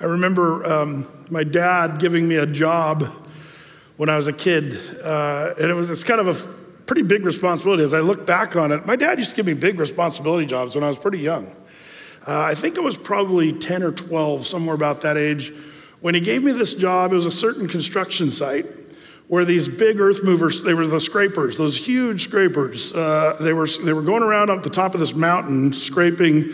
I remember um, my dad giving me a job when I was a kid, uh, and it was it's kind of a pretty big responsibility. As I look back on it, my dad used to give me big responsibility jobs when I was pretty young. Uh, I think it was probably 10 or 12, somewhere about that age, when he gave me this job. It was a certain construction site where these big earth movers, they were the scrapers, those huge scrapers. Uh, they, were, they were going around up the top of this mountain, scraping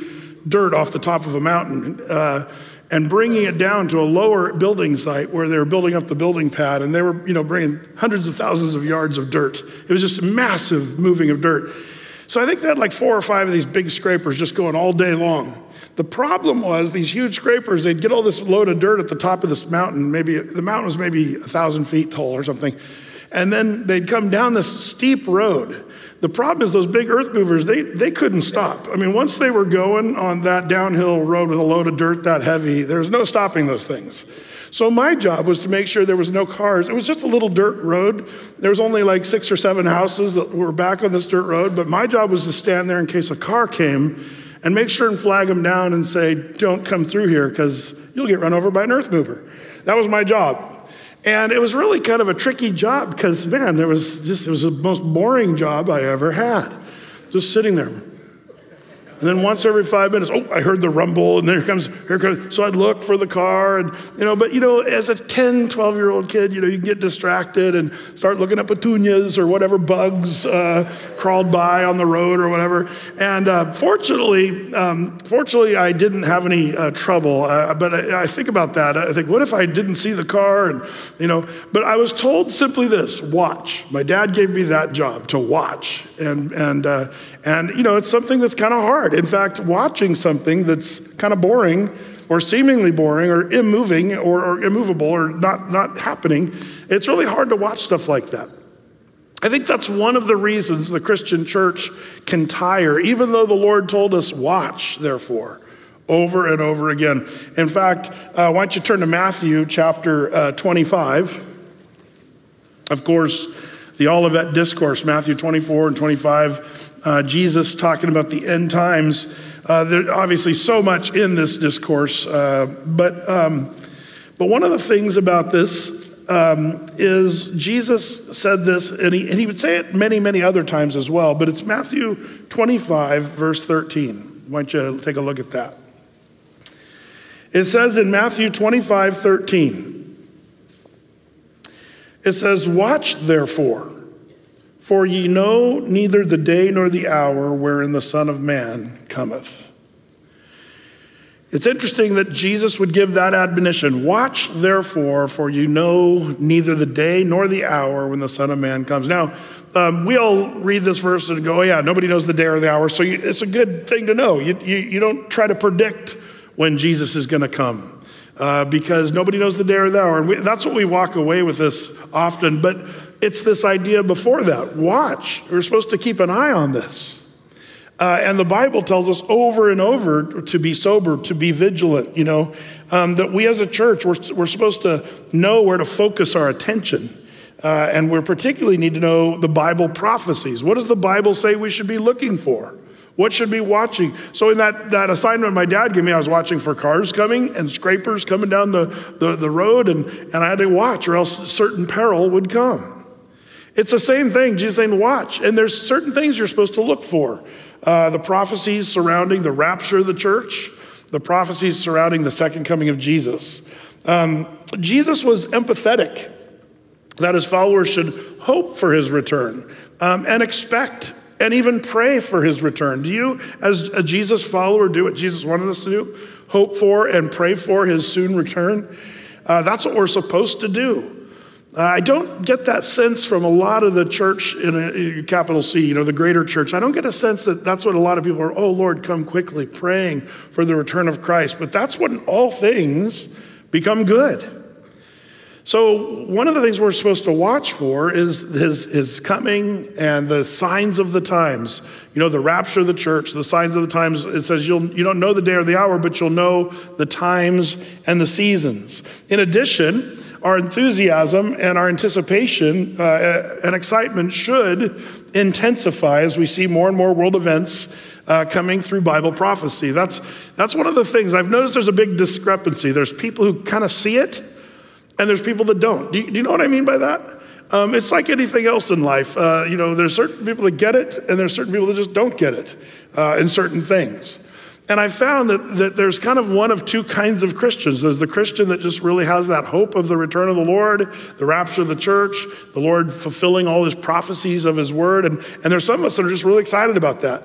dirt off the top of a mountain. Uh, and bringing it down to a lower building site where they were building up the building pad and they were you know bringing hundreds of thousands of yards of dirt. It was just a massive moving of dirt. So i think they had like four or five of these big scrapers just going all day long. The problem was these huge scrapers they'd get all this load of dirt at the top of this mountain maybe the mountain was maybe a thousand feet tall or something and then they'd come down this steep road the problem is those big earth movers, they, they couldn't stop. I mean, once they were going on that downhill road with a load of dirt that heavy, there was no stopping those things. So my job was to make sure there was no cars. It was just a little dirt road. There was only like six or seven houses that were back on this dirt road, but my job was to stand there in case a car came and make sure and flag them down and say, "Don't come through here because you'll get run over by an earth mover." That was my job. And it was really kind of a tricky job because, man, there was just, it was the most boring job I ever had. Just sitting there. And then once every five minutes, oh, I heard the rumble, and there comes, here comes. So I'd look for the car, and you know, but you know, as a 10, 12 year old kid, you know, you get distracted and start looking at petunias or whatever bugs uh, crawled by on the road or whatever. And uh, fortunately, um, fortunately, I didn't have any uh, trouble. Uh, but I, I, think about that. I think, what if I didn't see the car? And you know, but I was told simply this: watch. My dad gave me that job to watch, and and uh, and, you know, it's something that's kind of hard. In fact, watching something that's kind of boring or seemingly boring or immoving or, or immovable or not, not happening, it's really hard to watch stuff like that. I think that's one of the reasons the Christian church can tire, even though the Lord told us, watch, therefore, over and over again. In fact, uh, why don't you turn to Matthew chapter uh, 25? Of course, the Olivet Discourse, Matthew 24 and 25 uh, Jesus talking about the end times. Uh, there's obviously so much in this discourse, uh, but, um, but one of the things about this um, is Jesus said this, and he, and he would say it many, many other times as well, but it's Matthew 25, verse 13. Why don't you take a look at that? It says in Matthew 25, 13, it says, Watch therefore for ye know neither the day nor the hour wherein the Son of Man cometh. It's interesting that Jesus would give that admonition Watch therefore, for you know neither the day nor the hour when the Son of Man comes. Now, um, we all read this verse and go, oh, yeah, nobody knows the day or the hour. So you, it's a good thing to know. You, you, you don't try to predict when Jesus is going to come uh, because nobody knows the day or the hour. And we, that's what we walk away with this often. But it's this idea before that watch. We're supposed to keep an eye on this. Uh, and the Bible tells us over and over to be sober, to be vigilant, you know, um, that we as a church, we're, we're supposed to know where to focus our attention. Uh, and we particularly need to know the Bible prophecies. What does the Bible say we should be looking for? What should be watching? So in that, that assignment my dad gave me, I was watching for cars coming and scrapers coming down the, the, the road, and, and I had to watch, or else certain peril would come. It's the same thing. Jesus saying, watch. And there's certain things you're supposed to look for. Uh, the prophecies surrounding the rapture of the church, the prophecies surrounding the second coming of Jesus. Um, Jesus was empathetic that his followers should hope for his return um, and expect and even pray for his return. Do you, as a Jesus follower, do what Jesus wanted us to do? Hope for and pray for his soon return? Uh, that's what we're supposed to do. I don't get that sense from a lot of the church in, a, capital C, you know, the greater church. I don't get a sense that that's what a lot of people are, oh Lord, come quickly, praying for the return of Christ. But that's when all things become good. So, one of the things we're supposed to watch for is his, his coming and the signs of the times. You know, the rapture of the church, the signs of the times. It says you'll, you don't know the day or the hour, but you'll know the times and the seasons. In addition, our enthusiasm and our anticipation uh, and excitement should intensify as we see more and more world events uh, coming through Bible prophecy. That's, that's one of the things I've noticed there's a big discrepancy. There's people who kind of see it, and there's people that don't. Do you, do you know what I mean by that? Um, it's like anything else in life. Uh, you know, there's certain people that get it, and there's certain people that just don't get it uh, in certain things. And I found that, that there's kind of one of two kinds of Christians. There's the Christian that just really has that hope of the return of the Lord, the rapture of the church, the Lord fulfilling all his prophecies of his word. And, and there's some of us that are just really excited about that.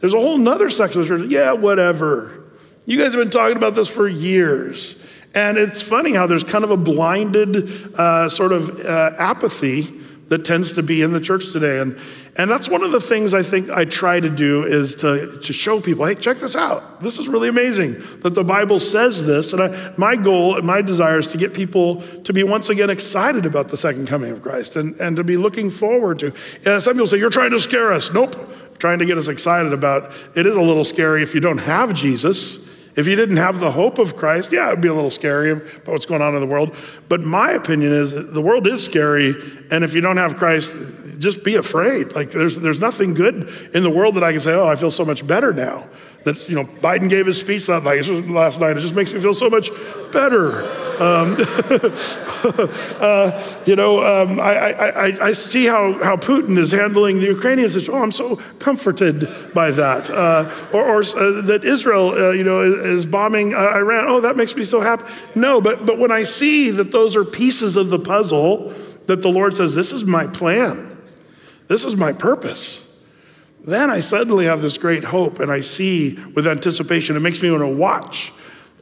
There's a whole nother section of the church, yeah, whatever. You guys have been talking about this for years. And it's funny how there's kind of a blinded uh, sort of uh, apathy that tends to be in the church today. And, and that's one of the things I think I try to do is to, to show people hey, check this out. This is really amazing that the Bible says this. And I, my goal and my desire is to get people to be once again excited about the second coming of Christ and, and to be looking forward to. Some people say, You're trying to scare us. Nope. Trying to get us excited about it is a little scary if you don't have Jesus. If you didn't have the hope of Christ, yeah, it'd be a little scary about what's going on in the world. But my opinion is the world is scary, and if you don't have Christ, just be afraid. Like there's there's nothing good in the world that I can say, oh, I feel so much better now. That you know, Biden gave his speech last night. Last night, it just makes me feel so much better. Um, uh, you know, um, I, I, I, see how, how Putin is handling the Ukrainians. Oh, I'm so comforted by that. Uh, or, or uh, that Israel, uh, you know, is bombing Iran. Oh, that makes me so happy. No, but, but when I see that those are pieces of the puzzle, that the Lord says, this is my plan. This is my purpose. Then I suddenly have this great hope and I see with anticipation. It makes me want to watch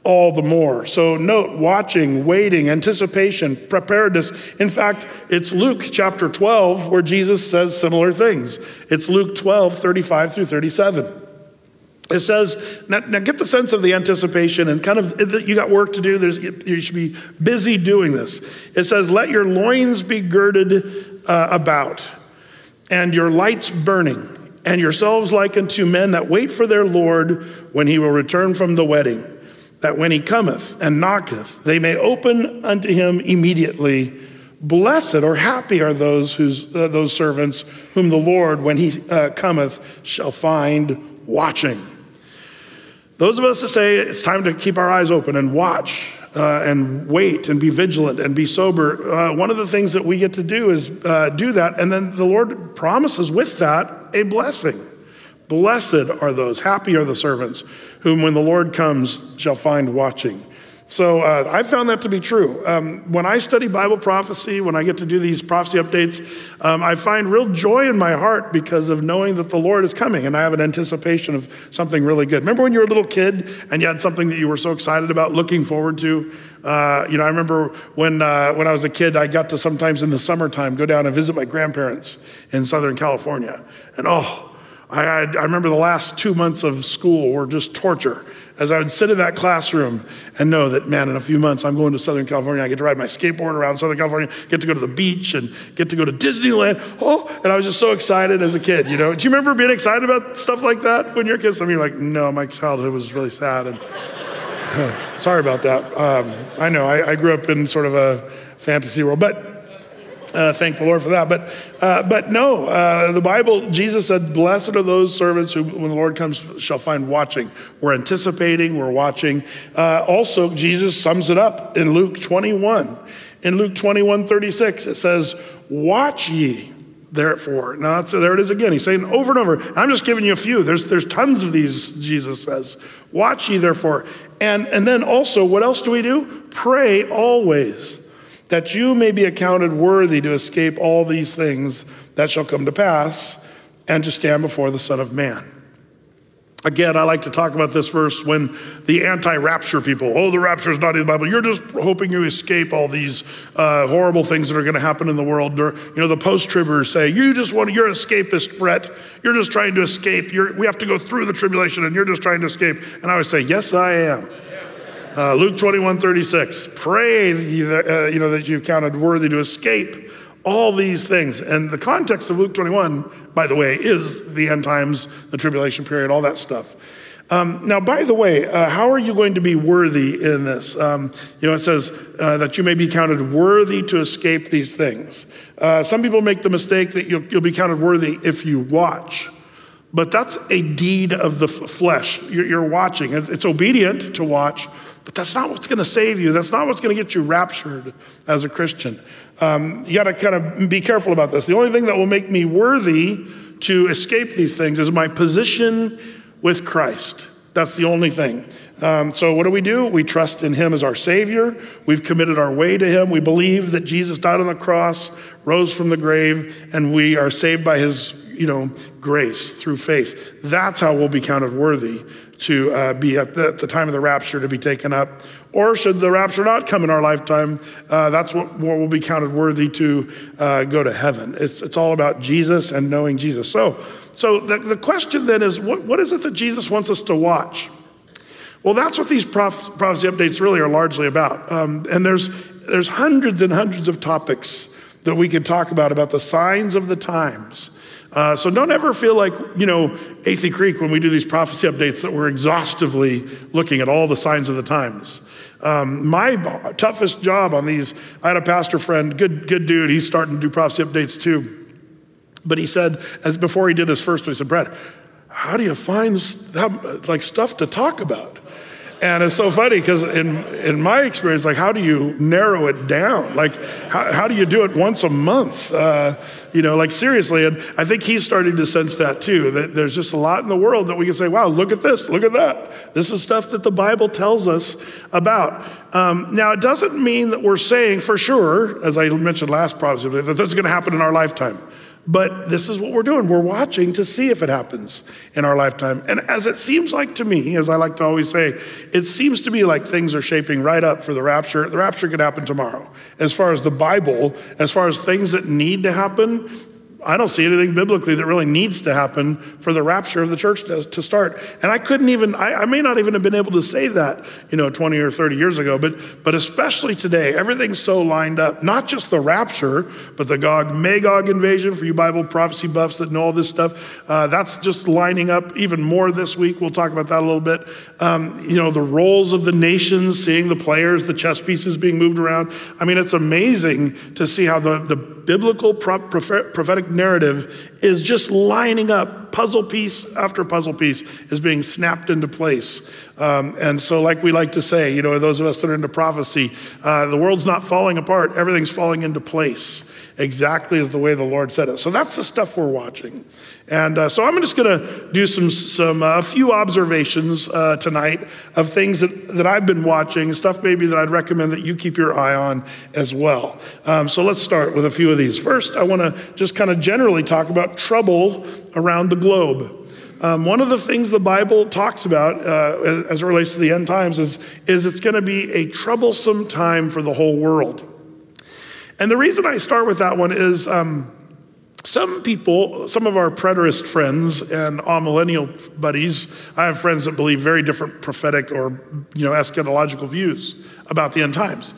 all the more. So, note watching, waiting, anticipation, preparedness. In fact, it's Luke chapter 12 where Jesus says similar things. It's Luke 12, 35 through 37. It says, now, now get the sense of the anticipation and kind of, you got work to do. There's, you should be busy doing this. It says, let your loins be girded uh, about and your lights burning and yourselves like unto men that wait for their Lord when he will return from the wedding that when he cometh and knocketh, they may open unto him immediately. Blessed or happy are those, whose, uh, those servants whom the Lord, when he uh, cometh, shall find watching. Those of us that say it's time to keep our eyes open and watch uh, and wait and be vigilant and be sober, uh, one of the things that we get to do is uh, do that. And then the Lord promises with that a blessing. Blessed are those, happy are the servants whom when the Lord comes shall find watching. So uh, I found that to be true. Um, when I study Bible prophecy, when I get to do these prophecy updates, um, I find real joy in my heart because of knowing that the Lord is coming and I have an anticipation of something really good. Remember when you were a little kid and you had something that you were so excited about, looking forward to? Uh, you know, I remember when, uh, when I was a kid, I got to sometimes in the summertime go down and visit my grandparents in Southern California. And oh, I, I, remember the last two months of school were just torture as I would sit in that classroom and know that, man, in a few months I'm going to Southern California. I get to ride my skateboard around Southern California, get to go to the beach and get to go to Disneyland. Oh, and I was just so excited as a kid, you know. Do you remember being excited about stuff like that when you're a kid? Some of you are like, no, my childhood was really sad. And sorry about that. Um, I know, I, I grew up in sort of a fantasy world, but uh, thank the Lord for that. But, uh, but no, uh, the Bible, Jesus said, Blessed are those servants who, when the Lord comes, shall find watching. We're anticipating, we're watching. Uh, also, Jesus sums it up in Luke 21. In Luke 21 36, it says, Watch ye therefore. Now, there it is again. He's saying over and over. I'm just giving you a few. There's, there's tons of these, Jesus says. Watch ye therefore. And, and then also, what else do we do? Pray always that you may be accounted worthy to escape all these things that shall come to pass and to stand before the Son of Man. Again, I like to talk about this verse when the anti rapture people, oh, the rapture is not in the Bible. You're just hoping you escape all these uh, horrible things that are going to happen in the world. Or, you know, the post tribbers say, you just want, you're an escapist, Brett. You're just trying to escape. You're, we have to go through the tribulation and you're just trying to escape. And I would say, yes, I am. Uh, Luke 21 36. Pray that, uh, you know, that you counted worthy to escape all these things. And the context of Luke 21, by the way, is the end times, the tribulation period, all that stuff. Um, now, by the way, uh, how are you going to be worthy in this? Um, you know, it says uh, that you may be counted worthy to escape these things. Uh, some people make the mistake that you'll, you'll be counted worthy if you watch but that's a deed of the flesh. You're watching, it's obedient to watch, but that's not what's going to save you. That's not what's going to get you raptured as a Christian. Um, you got to kind of be careful about this. The only thing that will make me worthy to escape these things is my position with Christ. That's the only thing. Um, so, what do we do? We trust in Him as our Savior. We've committed our way to Him. We believe that Jesus died on the cross, rose from the grave, and we are saved by His you know, grace through faith. That's how we'll be counted worthy to uh, be at the, at the, time of the rapture to be taken up. Or should the rapture not come in our lifetime, uh, that's what, what will be counted worthy to uh, go to heaven. It's, it's all about Jesus and knowing Jesus. So, so the, the question then is what, what is it that Jesus wants us to watch? Well, that's what these prophecy updates really are largely about. Um, and there's, there's hundreds and hundreds of topics that we could talk about, about the signs of the times. Uh, so don't ever feel like, you know, Athey Creek, when we do these prophecy updates, that we're exhaustively looking at all the signs of the times. Um, my toughest job on these, I had a pastor friend, good, good dude, he's starting to do prophecy updates too. But he said, as before he did his first one, he said, Brett, how do you find that, like stuff to talk about? And it's so funny because in, in my experience, like, how do you narrow it down? Like, how, how do you do it once a month? Uh, you know, like, seriously. And I think he's starting to sense that too, that there's just a lot in the world that we can say, wow, look at this, look at that. This is stuff that the Bible tells us about. Um, now, it doesn't mean that we're saying for sure, as I mentioned last prophecy, that this is going to happen in our lifetime. But this is what we're doing. We're watching to see if it happens in our lifetime. And as it seems like to me, as I like to always say, it seems to me like things are shaping right up for the rapture. The rapture could happen tomorrow. As far as the Bible, as far as things that need to happen, I don't see anything biblically that really needs to happen for the rapture of the church to, to start. And I couldn't even, I, I, may not even have been able to say that, you know, 20 or 30 years ago, but, but especially today, everything's so lined up. Not just the rapture, but the Gog Magog invasion for you Bible prophecy buffs that know all this stuff. Uh, that's just lining up even more this week. We'll talk about that a little bit. Um, you know, the roles of the nations, seeing the players, the chess pieces being moved around. I mean, it's amazing to see how the, the biblical prophetic narrative is just lining up, puzzle piece after puzzle piece is being snapped into place. Um, and so, like we like to say, you know, those of us that are into prophecy, uh, the world's not falling apart, everything's falling into place exactly as the way the Lord said it. So that's the stuff we're watching. And uh, so I'm just going to do some, some uh, a few observations uh, tonight of things that, that I've been watching, stuff maybe that I'd recommend that you keep your eye on as well. Um, so let's start with a few of these. First, I want to just kind of generally talk about trouble around the globe. Um, one of the things the Bible talks about uh, as it relates to the end times is, is it's going to be a troublesome time for the whole world. And the reason I start with that one is um, some people, some of our preterist friends and amillennial buddies, I have friends that believe very different prophetic or you know eschatological views about the end times.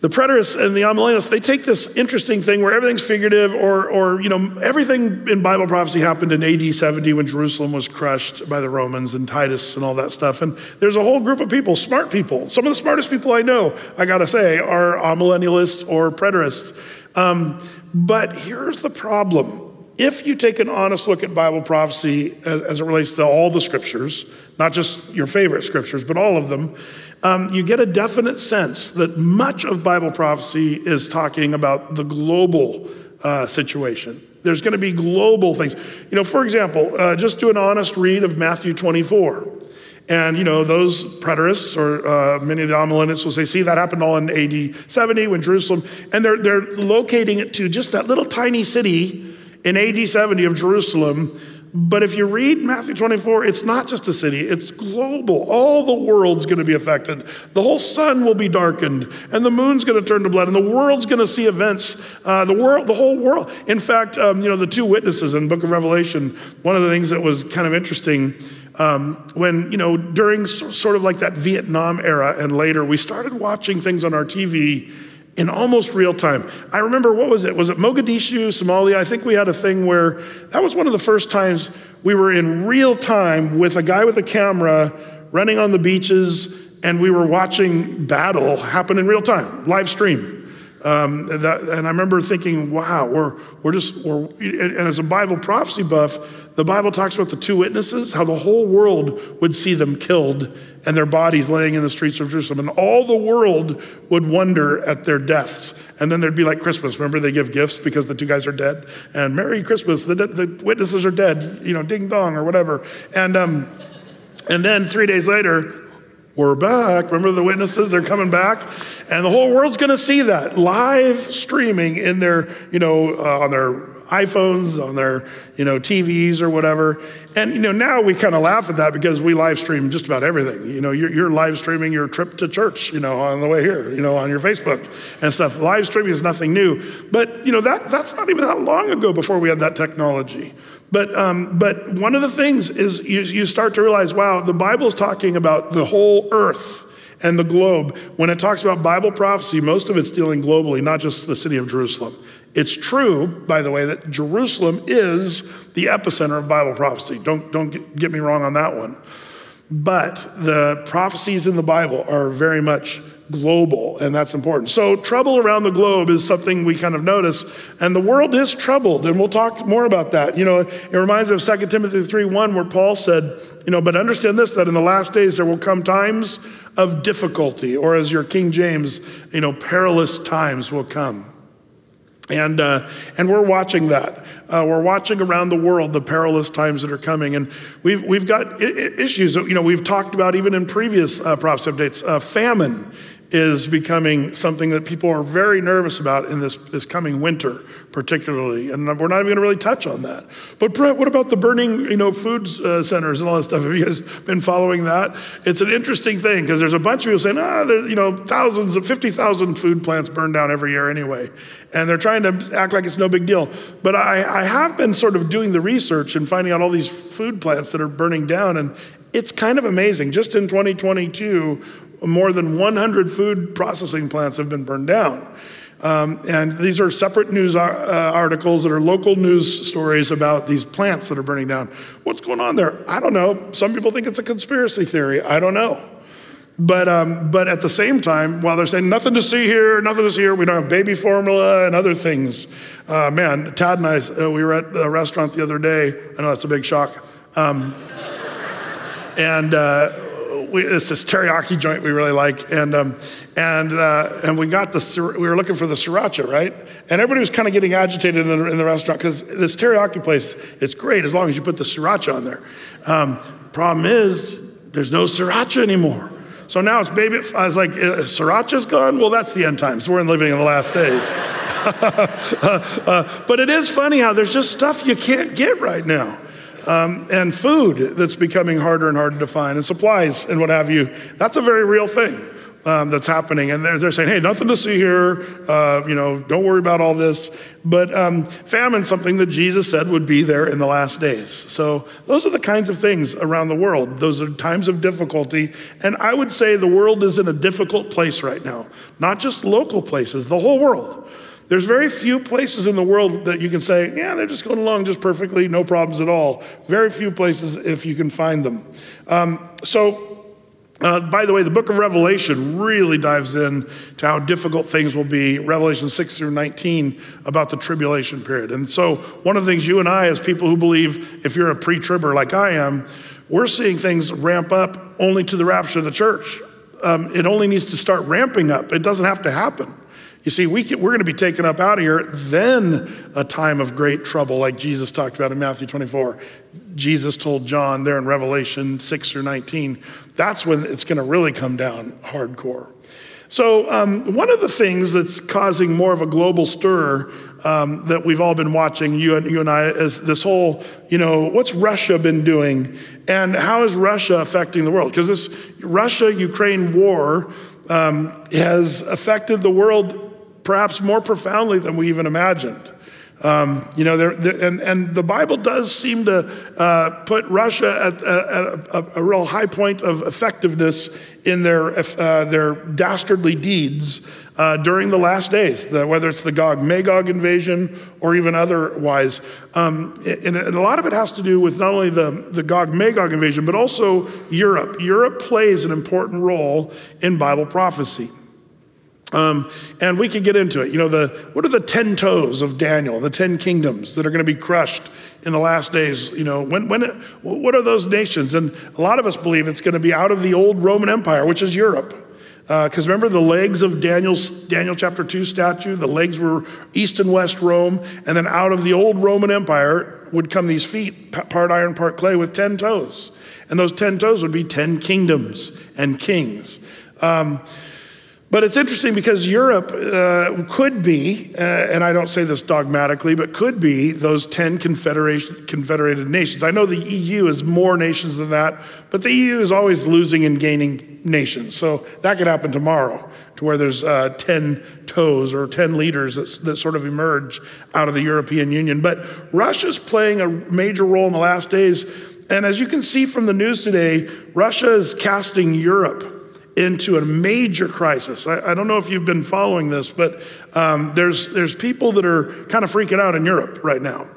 The preterists and the amillennialists, they take this interesting thing where everything's figurative or, or, you know, everything in Bible prophecy happened in AD 70 when Jerusalem was crushed by the Romans and Titus and all that stuff. And there's a whole group of people, smart people. Some of the smartest people I know, I gotta say, are amillennialists or preterists. Um, but here's the problem. If you take an honest look at Bible prophecy as, as it relates to all the scriptures, not just your favorite scriptures, but all of them, um, you get a definite sense that much of Bible prophecy is talking about the global uh, situation. There's going to be global things. You know, for example, uh, just do an honest read of Matthew 24. And, you know, those preterists or uh, many of the amillennialists will say, see, that happened all in AD 70 when Jerusalem, and they're, they're locating it to just that little tiny city in AD 70 of Jerusalem but if you read Matthew 24, it's not just a city, it's global. All the world's going to be affected. The whole sun will be darkened, and the moon's going to turn to blood, and the world's going to see events. Uh, the world, the whole world. In fact, um, you know, the two witnesses in the book of Revelation, one of the things that was kind of interesting um, when, you know, during sort of like that Vietnam era and later, we started watching things on our TV in almost real time. I remember, what was it? Was it Mogadishu, Somalia? I think we had a thing where that was one of the first times we were in real time with a guy with a camera running on the beaches, and we were watching battle happen in real time, live stream. Um, that, and I remember thinking, wow, we're, we're just, we're, and as a Bible prophecy buff, the Bible talks about the two witnesses, how the whole world would see them killed and their bodies laying in the streets of Jerusalem. And all the world would wonder at their deaths. And then there'd be like Christmas. Remember, they give gifts because the two guys are dead? And Merry Christmas, the, the witnesses are dead, you know, ding dong or whatever. And, um, and then three days later, we're back. Remember the witnesses? They're coming back. And the whole world's going to see that live streaming in their, you know, uh, on their iPhones, on their, you know, TVs or whatever. And, you know, now we kind of laugh at that because we live stream just about everything. You know, you're, you're, live streaming your trip to church, you know, on the way here, you know, on your Facebook and stuff. Live streaming is nothing new. But, you know, that, that's not even that long ago before we had that technology. But, um, but one of the things is you, you start to realize, wow, the Bible's talking about the whole earth and the globe. When it talks about Bible prophecy, most of it's dealing globally, not just the city of Jerusalem. It's true, by the way, that Jerusalem is the epicenter of Bible prophecy. Don't, don't get me wrong on that one. But the prophecies in the Bible are very much global, and that's important. So, trouble around the globe is something we kind of notice, and the world is troubled, and we'll talk more about that. You know, it reminds me of 2 Timothy 3 1, where Paul said, You know, but understand this, that in the last days there will come times of difficulty, or as your King James, you know, perilous times will come. And, uh, and we're watching that. Uh, we're watching around the world the perilous times that are coming. And we've, we've got I- issues that, you know, we've talked about even in previous uh, prophecy updates. Uh, famine is becoming something that people are very nervous about in this, this coming winter, particularly. And we're not even going to really touch on that. But Brett, what about the burning, you know, food uh, centers and all that stuff? Have you guys been following that? It's an interesting thing because there's a bunch of people saying, ah, there's, you know, thousands of 50,000 food plants burn down every year anyway. And they're trying to act like it's no big deal. But I, I have been sort of doing the research and finding out all these food plants that are burning down. And it's kind of amazing. Just in 2022, more than 100 food processing plants have been burned down. Um, and these are separate news uh, articles that are local news stories about these plants that are burning down. What's going on there? I don't know. Some people think it's a conspiracy theory. I don't know. But, um, but at the same time, while they're saying nothing to see here, nothing to see here, we don't have baby formula and other things. Uh, man, Tad and I, uh, we were at a restaurant the other day. I know that's a big shock. Um, and uh, we, it's this teriyaki joint we really like, and um, and uh, and we got the we were looking for the sriracha, right? And everybody was kind of getting agitated in the, in the restaurant because this teriyaki place it's great as long as you put the sriracha on there. Um, problem is there's no sriracha anymore. So now it's baby. I was like, uh, sriracha's gone. Well, that's the end times. We're living in the last days. uh, uh, but it is funny how there's just stuff you can't get right now um, and food that's becoming harder and harder to find, and supplies and what have you. That's a very real thing. Um, that's happening. And they're, they're saying, hey, nothing to see here. Uh, you know, don't worry about all this. But um, famine, something that Jesus said would be there in the last days. So those are the kinds of things around the world. Those are times of difficulty. And I would say the world is in a difficult place right now, not just local places, the whole world. There's very few places in the world that you can say, yeah, they're just going along just perfectly, no problems at all. Very few places if you can find them. Um, so, uh, by the way, the book of Revelation really dives in to how difficult things will be, Revelation 6 through 19, about the tribulation period. And so, one of the things you and I, as people who believe, if you're a pre tribber like I am, we're seeing things ramp up only to the rapture of the church. Um, it only needs to start ramping up, it doesn't have to happen. You see, we can, we're going to be taken up out of here, then a time of great trouble, like Jesus talked about in Matthew 24. Jesus told John there in Revelation 6 or 19. That's when it's going to really come down hardcore. So, um, one of the things that's causing more of a global stir um, that we've all been watching, you and, you and I, is this whole, you know, what's Russia been doing and how is Russia affecting the world? Because this Russia Ukraine war um, has affected the world perhaps more profoundly than we even imagined. Um, you know, and, and the Bible does seem to uh, put Russia at, at a, a, real high point of effectiveness in their, uh, their dastardly deeds uh, during the last days, the, whether it's the Gog Magog invasion or even otherwise. Um, and, and, a lot of it has to do with not only the, the Gog Magog invasion, but also Europe. Europe plays an important role in Bible prophecy. Um, and we could get into it. You know, the, what are the 10 toes of Daniel, the 10 kingdoms that are going to be crushed in the last days? You know, when, when, what are those nations? And a lot of us believe it's going to be out of the old Roman Empire, which is Europe. Because uh, remember the legs of Daniel's, Daniel chapter 2 statue? The legs were east and west Rome. And then out of the old Roman Empire would come these feet, part iron, part clay, with 10 toes. And those 10 toes would be 10 kingdoms and kings. Um, but it's interesting because Europe uh, could be, uh, and I don't say this dogmatically, but could be those 10 confederated nations. I know the EU is more nations than that, but the EU is always losing and gaining nations. So that could happen tomorrow to where there's uh, 10 toes or 10 leaders that, that sort of emerge out of the European Union. But Russia's playing a major role in the last days. And as you can see from the news today, Russia is casting Europe into a major crisis. I, I, don't know if you've been following this, but um, there's, there's people that are kind of freaking out in Europe right now.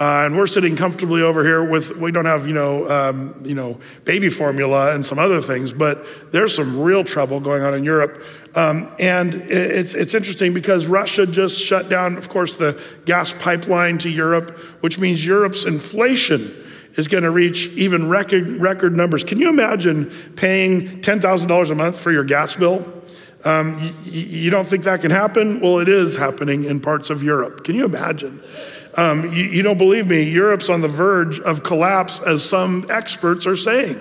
Uh, and we're sitting comfortably over here with, we don't have, you know, um, you know, baby formula and some other things, but there's some real trouble going on in Europe. Um, and it's, it's interesting because Russia just shut down, of course, the gas pipeline to Europe, which means Europe's inflation is going to reach even record, record numbers. Can you imagine paying $10,000 a month for your gas bill? Um, you, don't think that can happen? Well, it is happening in parts of Europe. Can you imagine? Um, you, you don't believe me? Europe's on the verge of collapse, as some experts are saying.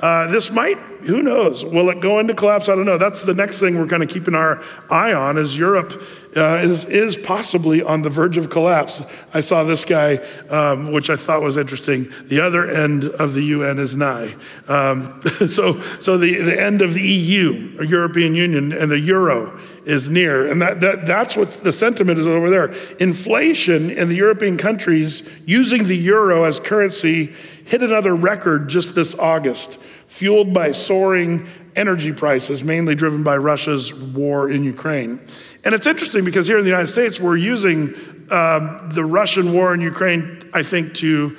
Uh, this might, who knows? Will it go into collapse? I don't know. That's the next thing we're kind of keeping our eye on is Europe uh, is, is possibly on the verge of collapse. I saw this guy, um, which I thought was interesting. The other end of the UN is nigh. Um, so so the, the end of the EU, or European Union, and the euro is near. And that, that, that's what the sentiment is over there. Inflation in the European countries using the euro as currency hit another record just this August fueled by soaring energy prices, mainly driven by Russia's war in Ukraine. And it's interesting because here in the United States, we're using um, the Russian war in Ukraine, I think, to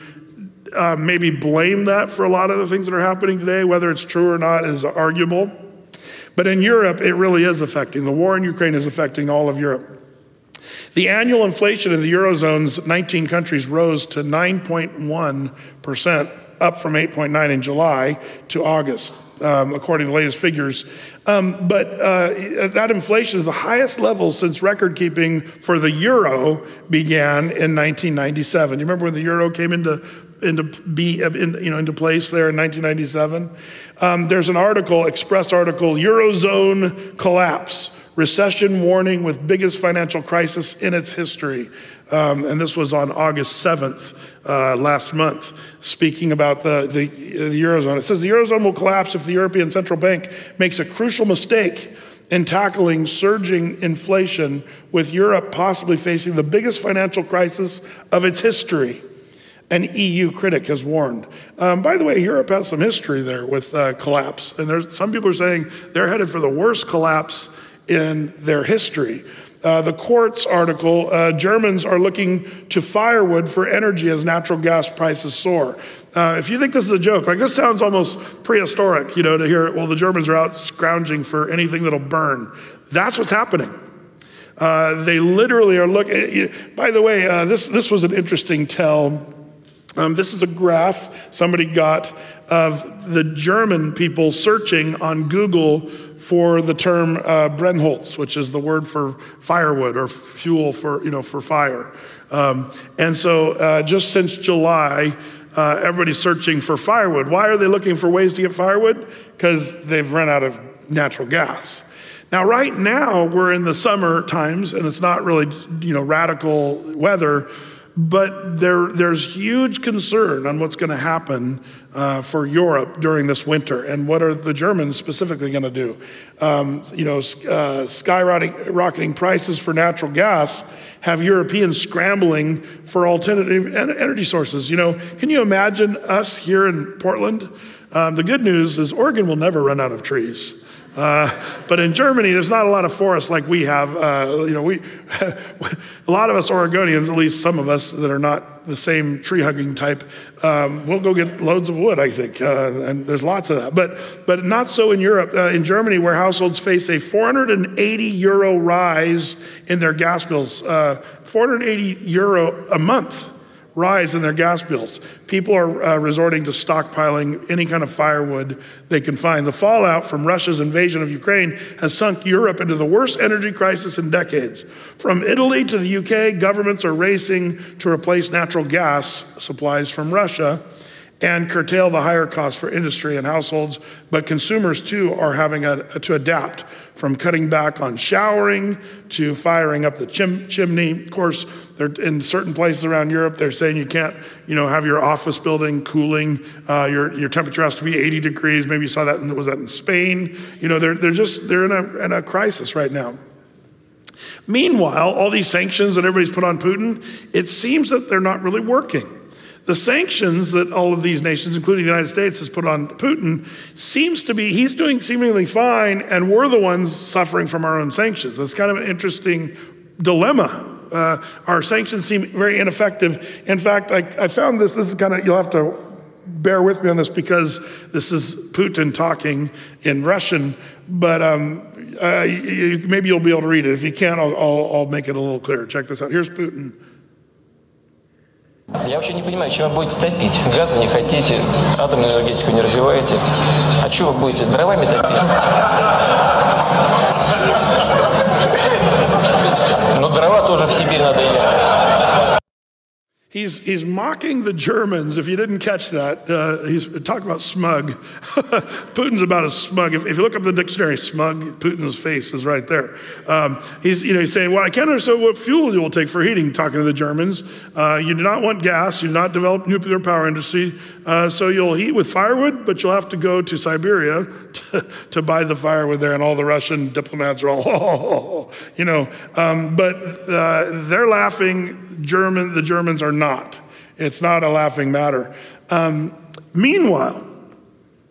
uh, maybe blame that for a lot of the things that are happening today. Whether it's true or not is arguable. But in Europe, it really is affecting. The war in Ukraine is affecting all of Europe. The annual inflation in the Eurozone's 19 countries rose to 9.1% up from 8.9 in July to August, um, according to the latest figures. Um, but uh, that inflation is the highest level since record keeping for the euro began in 1997. You remember when the euro came into into be in, you know into place there in 1997? Um, there's an article, Express article, Eurozone collapse recession warning with biggest financial crisis in its history. Um, and this was on August 7th, uh, last month, speaking about the, the, the Eurozone. It says the Eurozone will collapse if the European Central Bank makes a crucial mistake in tackling surging inflation, with Europe possibly facing the biggest financial crisis of its history. An EU critic has warned. Um, by the way, Europe has some history there with uh, collapse, and some people are saying they're headed for the worst collapse in their history. Uh, the Quartz article uh, Germans are looking to firewood for energy as natural gas prices soar. Uh, if you think this is a joke, like this sounds almost prehistoric, you know, to hear, well, the Germans are out scrounging for anything that'll burn. That's what's happening. Uh, they literally are looking. By the way, uh, this, this was an interesting tell. Um, this is a graph somebody got of the German people searching on Google for the term uh, Brennholz, which is the word for firewood or fuel for, you know, for fire. Um, and so uh, just since July, uh, everybody's searching for firewood. Why are they looking for ways to get firewood? Because they've run out of natural gas. Now, right now, we're in the summer times, and it's not really, you know, radical weather, but there, there's huge concern on what's going to happen uh, for Europe during this winter, and what are the Germans specifically going to do? Um, you know, uh, skyrocketing prices for natural gas have Europeans scrambling for alternative energy sources. You know, can you imagine us here in Portland? Um, the good news is Oregon will never run out of trees. Uh, but in Germany, there's not a lot of forests like we have. Uh, you know, we, a lot of us Oregonians, at least some of us that are not the same tree hugging type, um, we'll go get loads of wood, I think. Uh, and there's lots of that. But, but not so in Europe. Uh, in Germany, where households face a 480 euro rise in their gas bills, uh, 480 euro a month rise in their gas bills. People are uh, resorting to stockpiling any kind of firewood they can find. The fallout from Russia's invasion of Ukraine has sunk Europe into the worst energy crisis in decades. From Italy to the UK, governments are racing to replace natural gas supplies from Russia and curtail the higher costs for industry and households, but consumers too are having a, to adapt from cutting back on showering to firing up the chim- chimney. Of course, in certain places around Europe, they're saying you can't, you know, have your office building cooling. Uh, your, your temperature has to be 80 degrees. Maybe you saw that. In, was that in Spain? You know, they're, they're just they're in a, in a crisis right now. Meanwhile, all these sanctions that everybody's put on Putin, it seems that they're not really working. The sanctions that all of these nations, including the United States, has put on Putin seems to be, he's doing seemingly fine, and we're the ones suffering from our own sanctions. That's kind of an interesting dilemma. Uh, our sanctions seem very ineffective. In fact, I, I found this, this is kind of, you'll have to bear with me on this because this is Putin talking in Russian, but um, uh, you, maybe you'll be able to read it. If you can't, I'll, I'll, I'll make it a little clearer. Check this out. Here's Putin. Я вообще не понимаю, чем вы будете топить? Газа не хотите, атомную энергетику не развиваете. А что вы будете, дровами топить? Ну, дрова тоже в Сибирь надо ехать. He's, he's mocking the Germans. If you didn't catch that, uh, he's talking about smug. Putin's about as smug. If, if, you look up the dictionary, smug, Putin's face is right there. Um, he's, you know, he's saying, well, I can't understand what fuel you will take for heating, talking to the Germans. Uh, you do not want gas. You do not develop nuclear power industry. Uh, so you'll heat with firewood, but you'll have to go to Siberia to, to buy the firewood there. And all the Russian diplomats are all, oh, you know. Um, but uh, they're laughing German, the Germans are not. It's not a laughing matter. Um, meanwhile,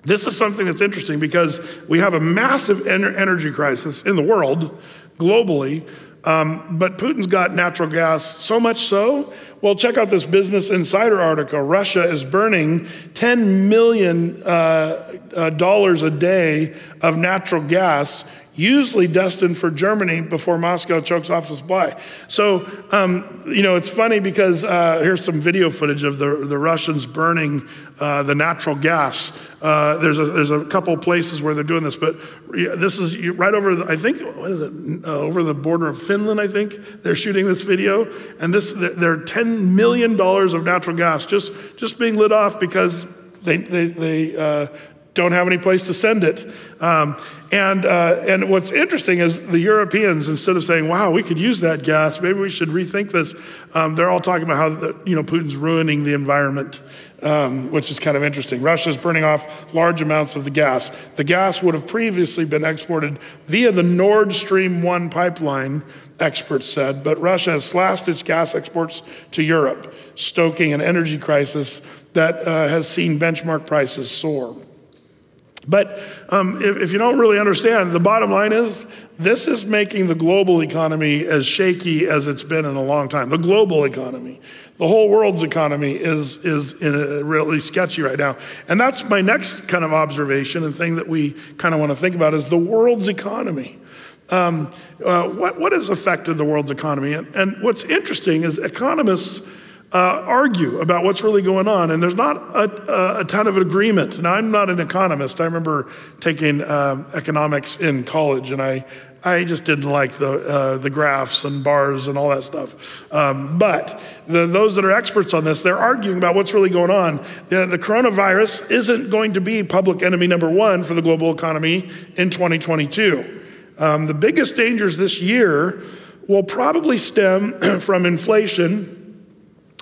this is something that's interesting because we have a massive energy crisis in the world, globally, um, but Putin's got natural gas so much so. Well, check out this Business Insider article. Russia is burning 10 million uh, uh, dollars a day of natural gas usually destined for Germany before Moscow chokes off the supply. So, um, you know, it's funny because uh, here's some video footage of the, the Russians burning uh, the natural gas. Uh, there's, a, there's a couple places where they're doing this, but this is right over, the, I think, what is it, uh, over the border of Finland, I think. They're shooting this video. And this, they're $10 million of natural gas just, just being lit off because they, they, they uh, don't have any place to send it. Um, and, uh, and what's interesting is the Europeans, instead of saying, wow, we could use that gas, maybe we should rethink this, um, they're all talking about how the, you know, Putin's ruining the environment. Um, which is kind of interesting. Russia is burning off large amounts of the gas. The gas would have previously been exported via the Nord Stream 1 pipeline, experts said, but Russia has slashed its gas exports to Europe, stoking an energy crisis that uh, has seen benchmark prices soar. But um, if, if, you don't really understand, the bottom line is this is making the global economy as shaky as it's been in a long time. The global economy. The whole world's economy is, is really sketchy right now. And that's my next kind of observation and thing that we kind of want to think about is the world's economy. Um, uh, what, what has affected the world's economy? And, and what's interesting is economists uh, argue about what's really going on, and there's not a, a, ton of agreement. Now, I'm not an economist. I remember taking uh, economics in college, and I, I just didn't like the, uh, the graphs and bars and all that stuff. Um, but the, those that are experts on this, they're arguing about what's really going on. The, the coronavirus isn't going to be public enemy number one for the global economy in 2022. Um, the biggest dangers this year will probably stem from inflation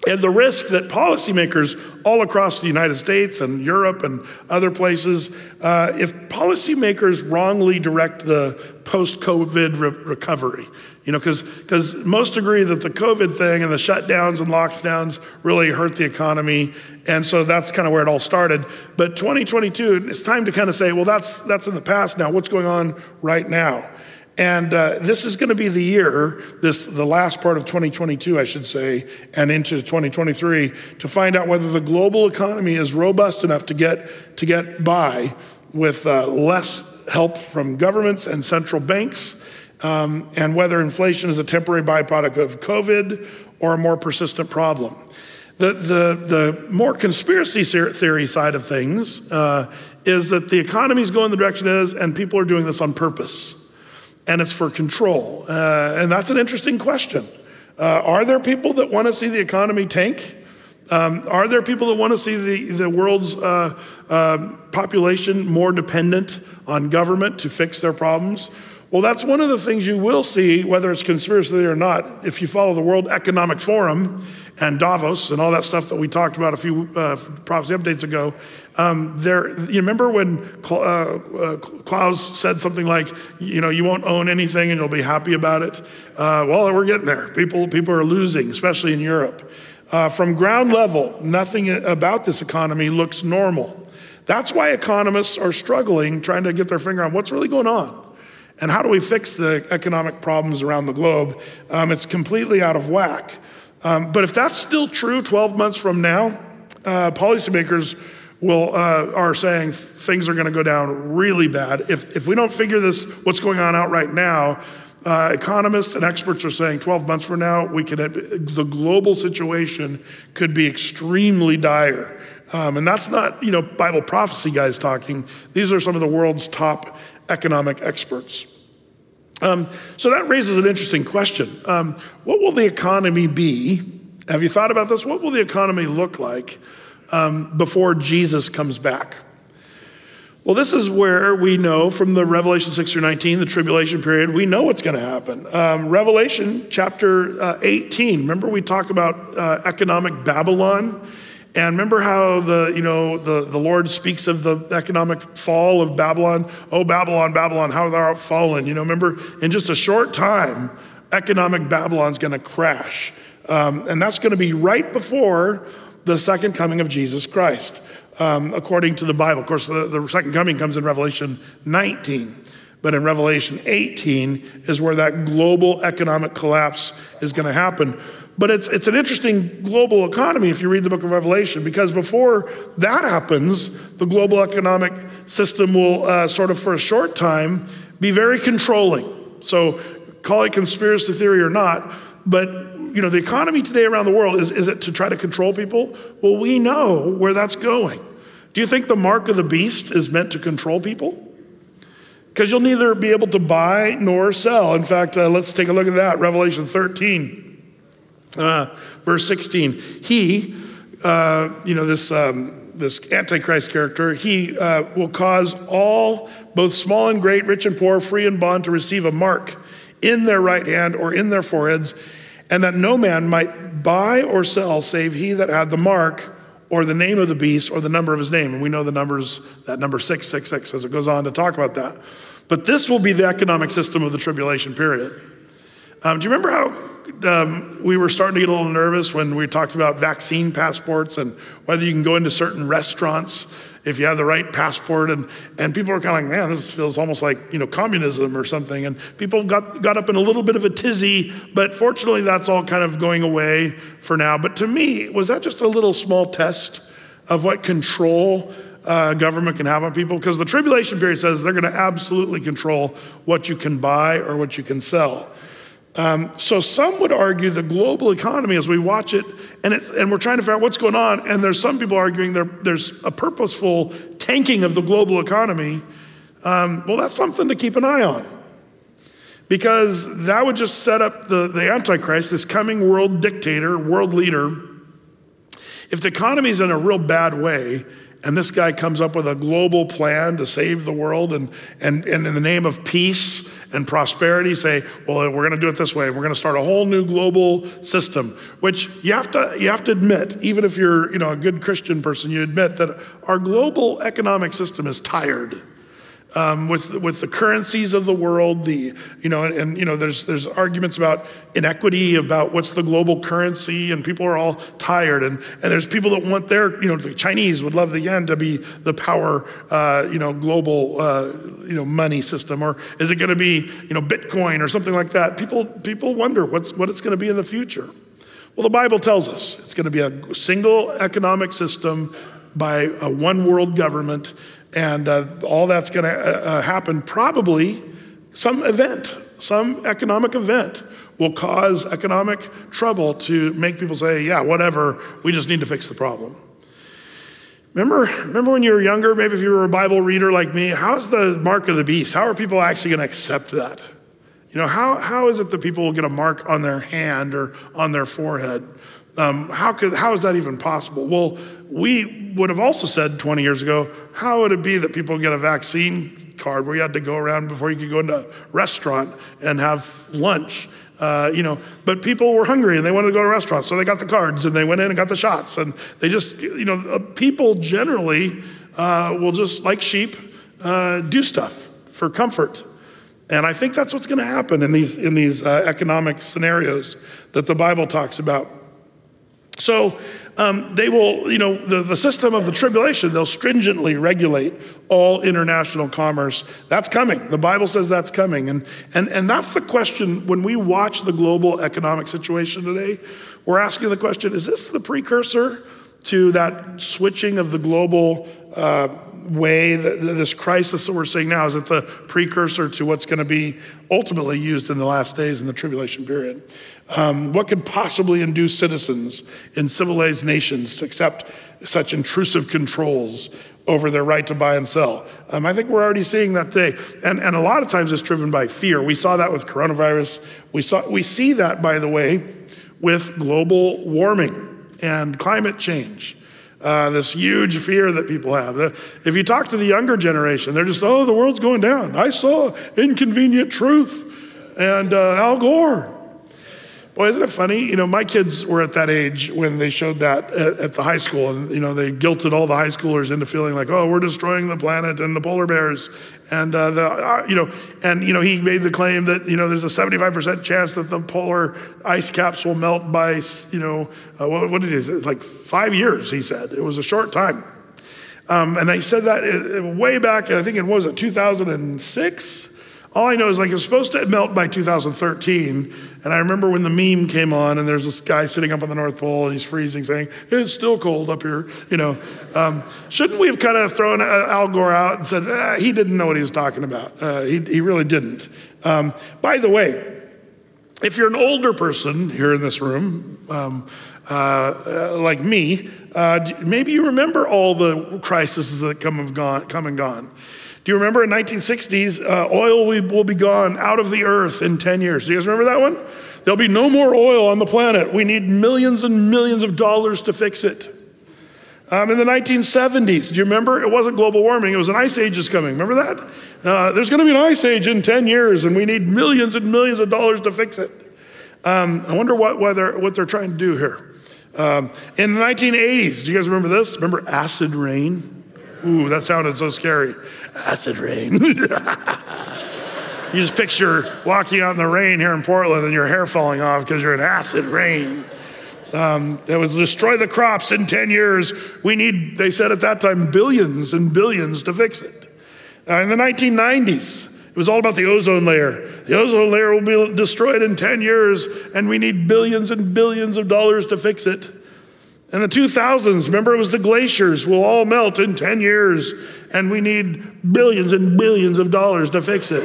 And the risk that policymakers all across the United States and Europe and other places, uh, if policymakers wrongly direct the post COVID re- recovery, you know, because most agree that the COVID thing and the shutdowns and lockdowns really hurt the economy. And so that's kind of where it all started. But 2022, it's time to kind of say, well, that's, that's in the past now. What's going on right now? And uh, this is going to be the year, this the last part of 2022, I should say, and into 2023, to find out whether the global economy is robust enough to get to get by with uh, less help from governments and central banks, um, and whether inflation is a temporary byproduct of COVID or a more persistent problem. The, the, the more conspiracy theory side of things uh, is that the economy is going the direction it is, and people are doing this on purpose and it's for control. Uh, and that's an interesting question. Uh, are there people that want to see the economy tank? Um, are there people that want to see the, the world's uh, um, population more dependent on government to fix their problems? Well, that's one of the things you will see, whether it's conspiracy or not, if you follow the World Economic Forum and Davos and all that stuff that we talked about a few uh, prophecy updates ago. Um, there, you remember when uh, uh, Klaus said something like, "You know, you won't own anything and you'll be happy about it." Uh, well, we're getting there. People, people are losing, especially in Europe. Uh, from ground level, nothing about this economy looks normal. That's why economists are struggling, trying to get their finger on what's really going on. And how do we fix the economic problems around the globe? Um, it's completely out of whack. Um, but if that's still true 12 months from now, uh, policymakers will, uh, are saying things are going to go down really bad. If, if we don't figure this, what's going on out right now, uh, economists and experts are saying 12 months from now, we can, the global situation could be extremely dire. Um, and that's not, you know, Bible prophecy guys talking. These are some of the world's top economic experts. Um, so that raises an interesting question. Um, what will the economy be? Have you thought about this? What will the economy look like um, before Jesus comes back? Well, this is where we know from the Revelation 6 through 19, the tribulation period, we know what's going to happen. Um, Revelation chapter uh, 18, remember we talk about uh, economic Babylon? And remember how the, you know, the, the Lord speaks of the economic fall of Babylon? Oh, Babylon, Babylon, how thou art fallen. You know, remember, in just a short time, economic Babylon's going to crash. Um, and that's going to be right before the second coming of Jesus Christ, um, according to the Bible. Of course, the, the second coming comes in Revelation 19. But in Revelation 18 is where that global economic collapse is going to happen. But it's, it's an interesting global economy if you read the book of Revelation, because before that happens, the global economic system will uh, sort of, for a short time, be very controlling. So, call it conspiracy theory or not, but you know, the economy today around the world is, is it to try to control people? Well, we know where that's going. Do you think the mark of the beast is meant to control people? Because you'll neither be able to buy nor sell. In fact, uh, let's take a look at that. Revelation 13. Uh, verse 16, he, uh, you know, this, um, this Antichrist character, he uh, will cause all, both small and great, rich and poor, free and bond, to receive a mark in their right hand or in their foreheads, and that no man might buy or sell save he that had the mark or the name of the beast or the number of his name. And we know the numbers, that number 666 as it goes on to talk about that. But this will be the economic system of the tribulation period. Um, do you remember how um, we were starting to get a little nervous when we talked about vaccine passports and whether you can go into certain restaurants if you have the right passport. And, and people are kind of like, man, this feels almost like, you know, communism or something. And people got, got up in a little bit of a tizzy, but fortunately that's all kind of going away for now. But to me, was that just a little small test of what control uh, government can have on people? Because the tribulation period says they're going to absolutely control what you can buy or what you can sell. Um, so some would argue the global economy as we watch it and, and we're trying to figure out what's going on, and there's some people arguing there, there's a purposeful tanking of the global economy. Um, well, that's something to keep an eye on because that would just set up the, the Antichrist, this coming world dictator, world leader. If the economy is in a real bad way and this guy comes up with a global plan to save the world, and, and, and in the name of peace and prosperity, say, well, we're going to do it this way. We're going to start a whole new global system, which you have to, you have to admit, even if you're you know, a good Christian person, you admit that our global economic system is tired um, with, with the currencies of the world, the, you know, and, you know, there's, there's arguments about inequity, about what's the global currency, and people are all tired. And, and there's people that want their, you know, the Chinese would love the yen to be the power, uh, you know, global, uh, you know, money system. Or is it going to be, you know, Bitcoin or something like that? People, people wonder what's, what it's going to be in the future. Well, the Bible tells us it's going to be a single economic system by a one world government and uh, all that's going to uh, uh, happen probably some event, some economic event will cause economic trouble to make people say, yeah, whatever, we just need to fix the problem. Remember, remember when you were younger, maybe if you were a Bible reader like me, how's the mark of the beast? How are people actually going to accept that? You know, how, how is it that people will get a mark on their hand or on their forehead? Um, how, could, how is that even possible? Well, we would have also said 20 years ago, how would it be that people get a vaccine card where you had to go around before you could go into a restaurant and have lunch? Uh, you know, but people were hungry and they wanted to go to restaurants, so they got the cards and they went in and got the shots. And they just, you know, uh, people generally uh, will just, like sheep, uh, do stuff for comfort. And I think that's what's going to happen in these, in these uh, economic scenarios that the Bible talks about. So um, they will, you know, the, the system of the tribulation, they'll stringently regulate all international commerce. That's coming. The Bible says that's coming. And, and, and that's the question when we watch the global economic situation today, we're asking the question is this the precursor to that switching of the global uh, way, that, this crisis that we're seeing now? Is it the precursor to what's going to be ultimately used in the last days in the tribulation period? Um, what could possibly induce citizens in civilized nations to accept such intrusive controls over their right to buy and sell? Um, I think we're already seeing that today. And, and a lot of times it's driven by fear. We saw that with coronavirus. We, saw, we see that, by the way, with global warming and climate change. Uh, this huge fear that people have. If you talk to the younger generation, they're just, oh, the world's going down. I saw Inconvenient Truth and uh, Al Gore. Boy, isn't it funny? You know, my kids were at that age when they showed that at, at, the high school, and you know, they guilted all the high schoolers into feeling like, "Oh, we're destroying the planet and the polar bears," and uh, the uh, you know, and you know, he made the claim that you know, there's a 75% chance that the polar ice caps will melt by you know, uh, what, what he say? Like five years, he said. It was a short time, um, and I said that uh, way back, I think it was it 2006 all I know is like it was supposed to melt by 2013. And I remember when the meme came on, and there's this guy sitting up on the North Pole and he's freezing, saying, It's still cold up here. You know, um, shouldn't we have kind of thrown uh, Al Gore out and said, ah, He didn't know what he was talking about? Uh, he, he really didn't. Um, by the way, if you're an older person here in this room, um, uh, uh, like me, uh, maybe you remember all the crises that come and gone. Come and gone. Do you remember in 1960s, uh, oil will be gone out of the earth in 10 years? Do you guys remember that one? There'll be no more oil on the planet. We need millions and millions of dollars to fix it. Um, in the 1970s, do you remember? It wasn't global warming, it was an ice age is coming. Remember that? Uh, there's going to be an ice age in 10 years, and we need millions and millions of dollars to fix it. Um, I wonder what, what, they're, what they're trying to do here. Um, in the 1980s, do you guys remember this? Remember acid rain? Ooh, that sounded so scary acid rain. you just picture walking out in the rain here in Portland and your hair falling off because you're in acid rain. Um, that was destroy the crops in 10 years. We need, they said at that time, billions and billions to fix it. Uh, in the 1990s, it was all about the ozone layer. The ozone layer will be destroyed in 10 years, and we need billions and billions of dollars to fix it. In the 2000s, remember it was the glaciers will all melt in 10 years, and we need billions and billions of dollars to fix it.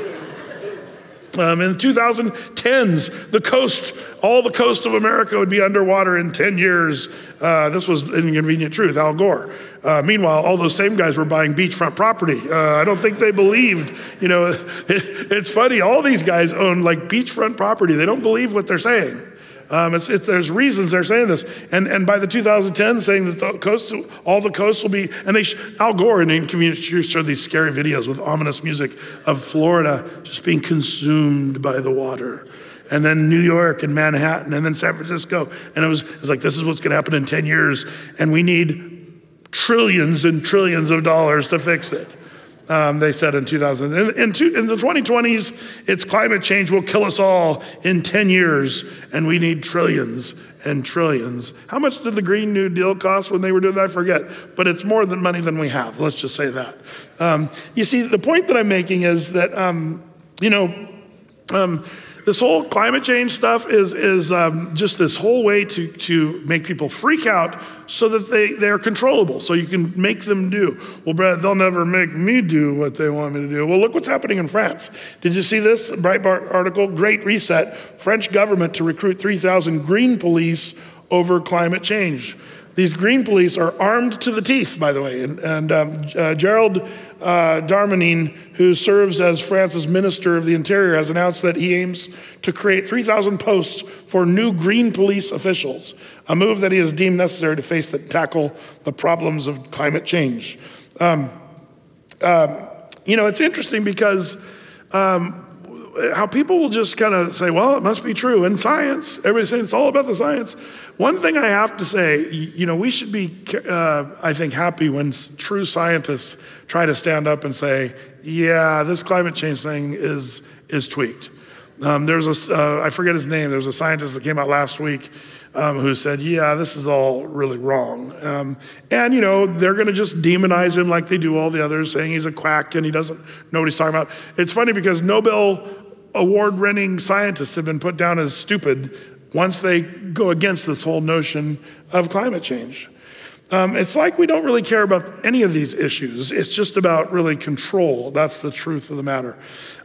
Um, in the 2010s, the coast, all the coast of America would be underwater in 10 years. Uh, this was inconvenient truth, Al Gore. Uh, meanwhile, all those same guys were buying beachfront property. Uh, I don't think they believed. You know, it, it's funny. All these guys own like beachfront property. They don't believe what they're saying. Um, it's, it's, there's reasons they're saying this. And, and by the 2010, saying that the coast, all the coasts will be, and they, Al Gore and Inconvenient showed these scary videos with ominous music of Florida just being consumed by the water. And then New York and Manhattan and then San Francisco. And it was, it was like, this is what's going to happen in 10 years. And we need trillions and trillions of dollars to fix it um, they said in 2000. In, in, two, in, the 2020s, it's climate change will kill us all in 10 years, and we need trillions and trillions. How much did the Green New Deal cost when they were doing that? I forget, but it's more than money than we have. Let's just say that. Um, you see, the point that I'm making is that, um, you know, um, this whole climate change stuff is, is um, just this whole way to, to make people freak out so that they, they're controllable, so you can make them do. Well, Brett, they'll never make me do what they want me to do. Well, look what's happening in France. Did you see this Breitbart article? Great reset. French government to recruit 3,000 green police over climate change. These green police are armed to the teeth, by the way. And, and um, uh, Gerald uh, Darmanin, who serves as France's Minister of the Interior, has announced that he aims to create 3,000 posts for new green police officials, a move that he has deemed necessary to face the, tackle the problems of climate change. Um, um, you know, it's interesting because um, how people will just kind of say, well, it must be true. In science, everybody's saying it's all about the science. One thing I have to say, you know, we should be, uh, I think, happy when true scientists try to stand up and say, yeah, this climate change thing is, is tweaked. Um, there's a, uh, I forget his name, there was a scientist that came out last week um, who said, yeah, this is all really wrong. Um, and, you know, they're going to just demonize him like they do all the others, saying he's a quack and he doesn't know what he's talking about. It's funny because Nobel award winning scientists have been put down as stupid once they go against this whole notion of climate change. Um, it's like we don't really care about any of these issues. It's just about really control. That's the truth of the matter.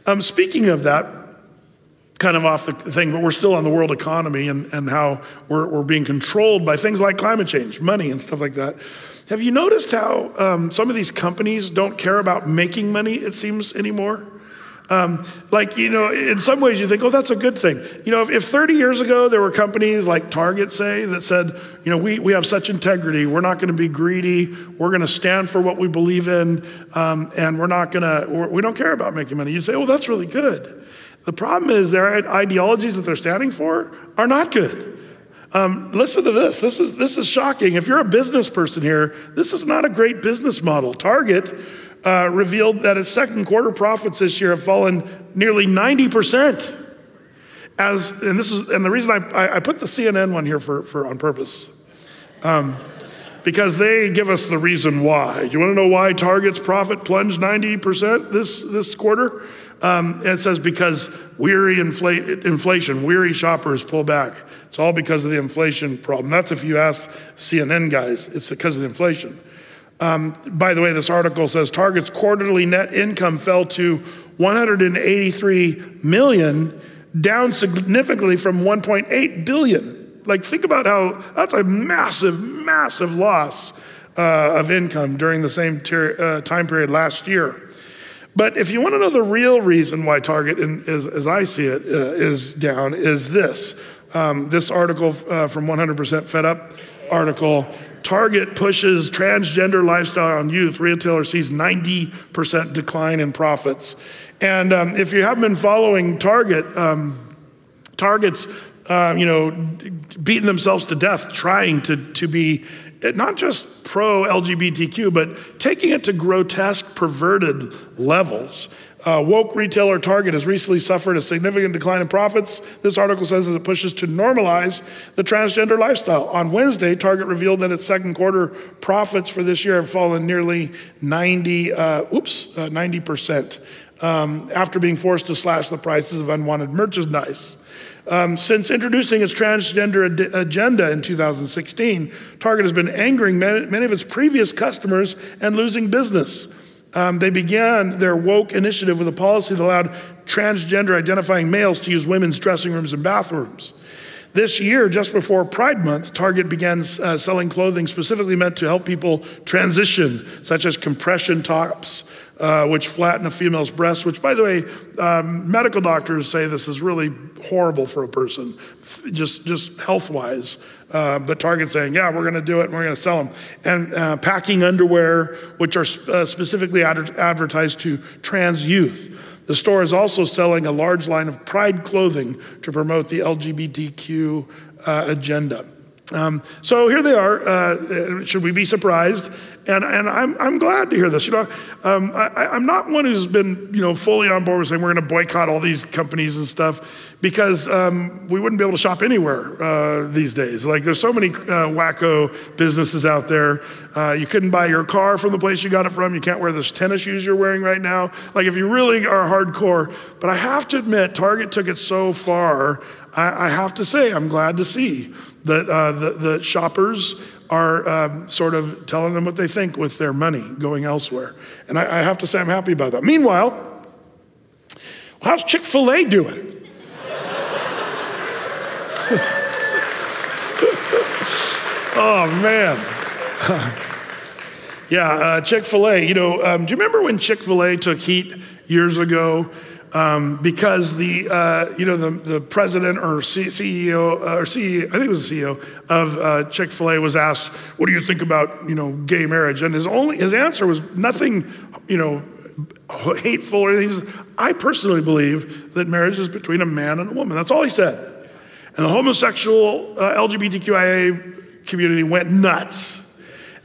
Um, speaking of that, kind of off the thing, but we're still on the world economy and, and how we're, we're being controlled by things like climate change, money, and stuff like that. Have you noticed how um, some of these companies don't care about making money, it seems, anymore? Um, like, you know, in some ways you think, oh, that's a good thing. You know, if, if 30 years ago there were companies like Target, say, that said, you know, we, we have such integrity, we're not going to be greedy, we're going to stand for what we believe in, um, and we're not going to, we don't care about making money. You'd say, oh, that's really good. The problem is their ideologies that they're standing for are not good. Um, listen to this. This is, this is shocking. If you're a business person here, this is not a great business model. Target uh, revealed that its second quarter profits this year have fallen nearly 90%. As, and this is, and the reason I, I put the CNN one here for, for on purpose, um, because they give us the reason why. Do you want to know why Target's profit plunged 90% this, this quarter? Um, it says because weary infl- inflation, weary shoppers pull back. It's all because of the inflation problem. That's if you ask CNN guys, it's because of the inflation. Um, by the way, this article says Target's quarterly net income fell to 183 million, down significantly from 1.8 billion. Like, think about how that's a massive, massive loss uh, of income during the same ter- uh, time period last year. But if you want to know the real reason why Target, in, is, as I see it, uh, is down, is this. Um, this article uh, from 100% Fed Up article Target pushes transgender lifestyle on youth. Retailer sees 90% decline in profits. And um, if you haven't been following Target, um, Target's uh, you know, beating themselves to death trying to, to be not just pro LGBTQ, but taking it to grotesque, perverted levels. Uh, woke retailer Target has recently suffered a significant decline in profits. This article says as it pushes to normalize the transgender lifestyle. On Wednesday, Target revealed that its second quarter profits for this year have fallen nearly 90, uh, oops, uh, 90% um, after being forced to slash the prices of unwanted merchandise. Um, since introducing its transgender ad- agenda in 2016, Target has been angering many, many of its previous customers and losing business. Um, they began their woke initiative with a policy that allowed transgender identifying males to use women's dressing rooms and bathrooms. This year, just before Pride Month, Target began uh, selling clothing specifically meant to help people transition, such as compression tops, uh, which flatten a female's breast, which, by the way, um, medical doctors say this is really horrible for a person, just, just health wise. Uh, but Target's saying, yeah, we're going to do it and we're going to sell them. And uh, packing underwear, which are uh, specifically ad- advertised to trans youth. The store is also selling a large line of pride clothing to promote the LGBTQ uh, agenda. Um, so here they are. Uh, should we be surprised? And, and I'm, I'm glad to hear this. You know, um, I, am not one who's been, you know, fully on board with saying we're going to boycott all these companies and stuff because um, we wouldn't be able to shop anywhere uh, these days. Like there's so many uh, wacko businesses out there. Uh, you couldn't buy your car from the place you got it from. You can't wear those tennis shoes you're wearing right now. Like if you really are hardcore. But I have to admit, Target took it so far. I, I have to say, I'm glad to see that uh, the, the shoppers are um, sort of telling them what they think with their money going elsewhere. And I, I have to say, I'm happy about that. Meanwhile, how's Chick fil A doing? oh, man. yeah, uh, Chick fil A. You know, um, do you remember when Chick fil A took heat years ago? Um, because the uh, you know the, the president or C- CEO uh, or CEO I think it was the CEO of uh, Chick Fil A was asked, "What do you think about you know gay marriage?" And his only his answer was nothing you know hateful or anything. I personally believe that marriage is between a man and a woman. That's all he said. And the homosexual uh, LGBTQIA community went nuts.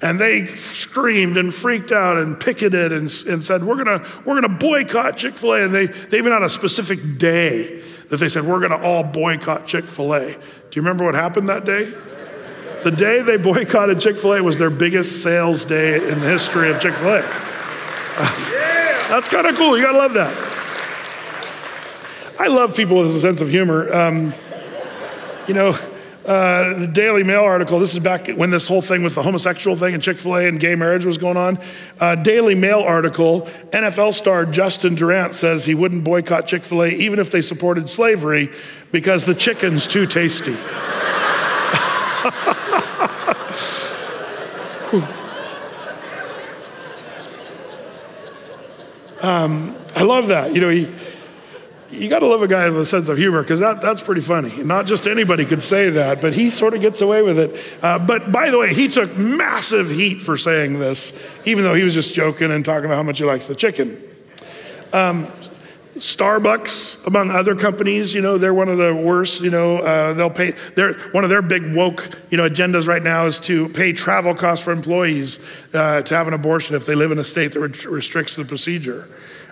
And they screamed and freaked out and picketed and, and said, We're gonna, we're gonna boycott Chick fil A. And they, they even had a specific day that they said, We're gonna all boycott Chick fil A. Do you remember what happened that day? The day they boycotted Chick fil A was their biggest sales day in the history of Chick fil A. Yeah. That's kind of cool. You gotta love that. I love people with a sense of humor. Um, you know, uh, the Daily Mail article, this is back when this whole thing with the homosexual thing and Chick fil A and gay marriage was going on. Uh, Daily Mail article NFL star Justin Durant says he wouldn't boycott Chick fil A even if they supported slavery because the chicken's too tasty. um, I love that. You know, he you got to love a guy with a sense of humor because that, that's pretty funny. Not just anybody could say that, but he sort of gets away with it. Uh, but by the way, he took massive heat for saying this, even though he was just joking and talking about how much he likes the chicken. Um, Starbucks, among other companies, you know, they're one of the worst. You know, uh, they'll pay. They're one of their big woke, you know, agendas right now is to pay travel costs for employees uh, to have an abortion if they live in a state that restricts the procedure.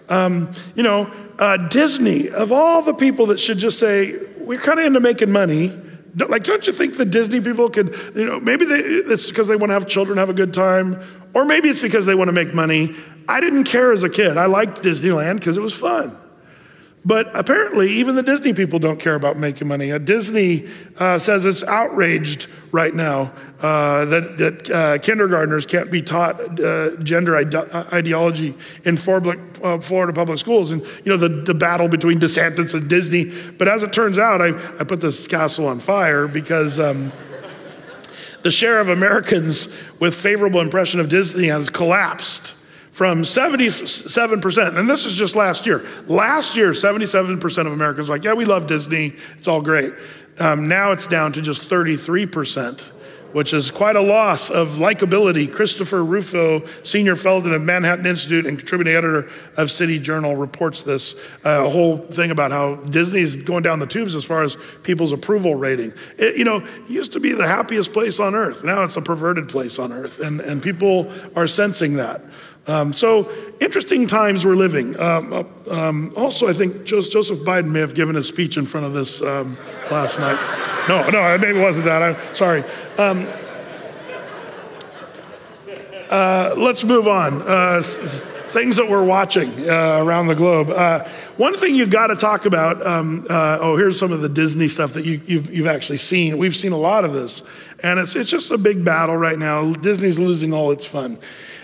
Um, you know, uh, Disney, of all the people that should just say, we're kind of into making money. Like, don't you think the Disney people could, you know, maybe they, it's because they want to have children have a good time, or maybe it's because they want to make money. I didn't care as a kid. I liked Disneyland because it was fun. But apparently, even the Disney people don't care about making money. Uh, Disney uh, says it's outraged right now uh, that, that uh, kindergartners can't be taught uh, gender ide- uh, ideology in Florida public schools. And, you know, the, the battle between DeSantis and Disney. But as it turns out, I, I put this castle on fire because. Um, the share of Americans with favorable impression of Disney has collapsed from 77%, and this is just last year. Last year, 77% of Americans were like, yeah, we love Disney, it's all great. Um, now it's down to just 33%, which is quite a loss of likability. Christopher Rufo, senior fellow at Manhattan Institute and contributing editor of City Journal, reports this uh, whole thing about how Disney is going down the tubes as far as people's approval rating. It, you know, it used to be the happiest place on earth. Now it's a perverted place on earth, and, and people are sensing that. Um, so interesting times we're living. Um, um, also, I think Joseph Biden may have given a speech in front of this um, last night. No, no, maybe it wasn't that. I'm sorry. Um, uh, let's move on. Uh, things that we're watching uh, around the globe. Uh, one thing you've got to talk about. Um, uh, oh, here's some of the Disney stuff that you, you've, you've actually seen. We've seen a lot of this, and it's it's just a big battle right now. Disney's losing all its fun.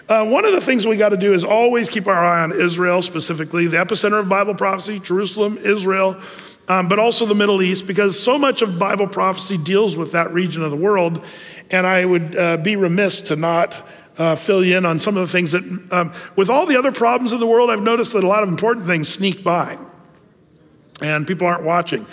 Uh, one of the things we got to do is always keep our eye on Israel, specifically the epicenter of Bible prophecy, Jerusalem, Israel, um, but also the Middle East, because so much of Bible prophecy deals with that region of the world. And I would uh, be remiss to not uh, fill you in on some of the things that, um, with all the other problems in the world, I've noticed that a lot of important things sneak by and people aren't watching.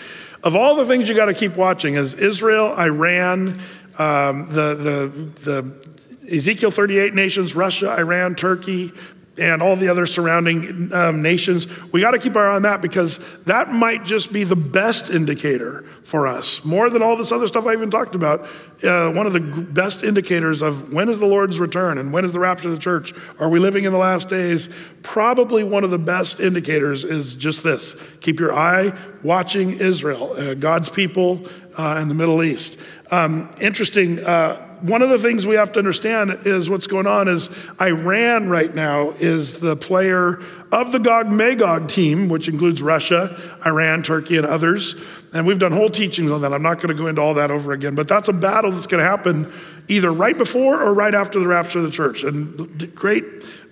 Of all the things you got to keep watching is Israel, Iran, um, the, the, the Ezekiel 38 nations, Russia, Iran, Turkey, and all the other surrounding um, nations. We got to keep our eye on that because that might just be the best indicator for us, more than all this other stuff I even talked about. Uh, one of the best indicators of when is the Lord's return and when is the rapture of the church? Are we living in the last days? Probably one of the best indicators is just this keep your eye watching Israel, uh, God's people uh, in the Middle East. Um, interesting uh, one of the things we have to understand is what's going on is Iran right now is the player of the Gog Magog team, which includes Russia, Iran, Turkey, and others. And we've done whole teachings on that. I'm not going to go into all that over again, but that's a battle that's going to happen either right before or right after the rapture of the church. And great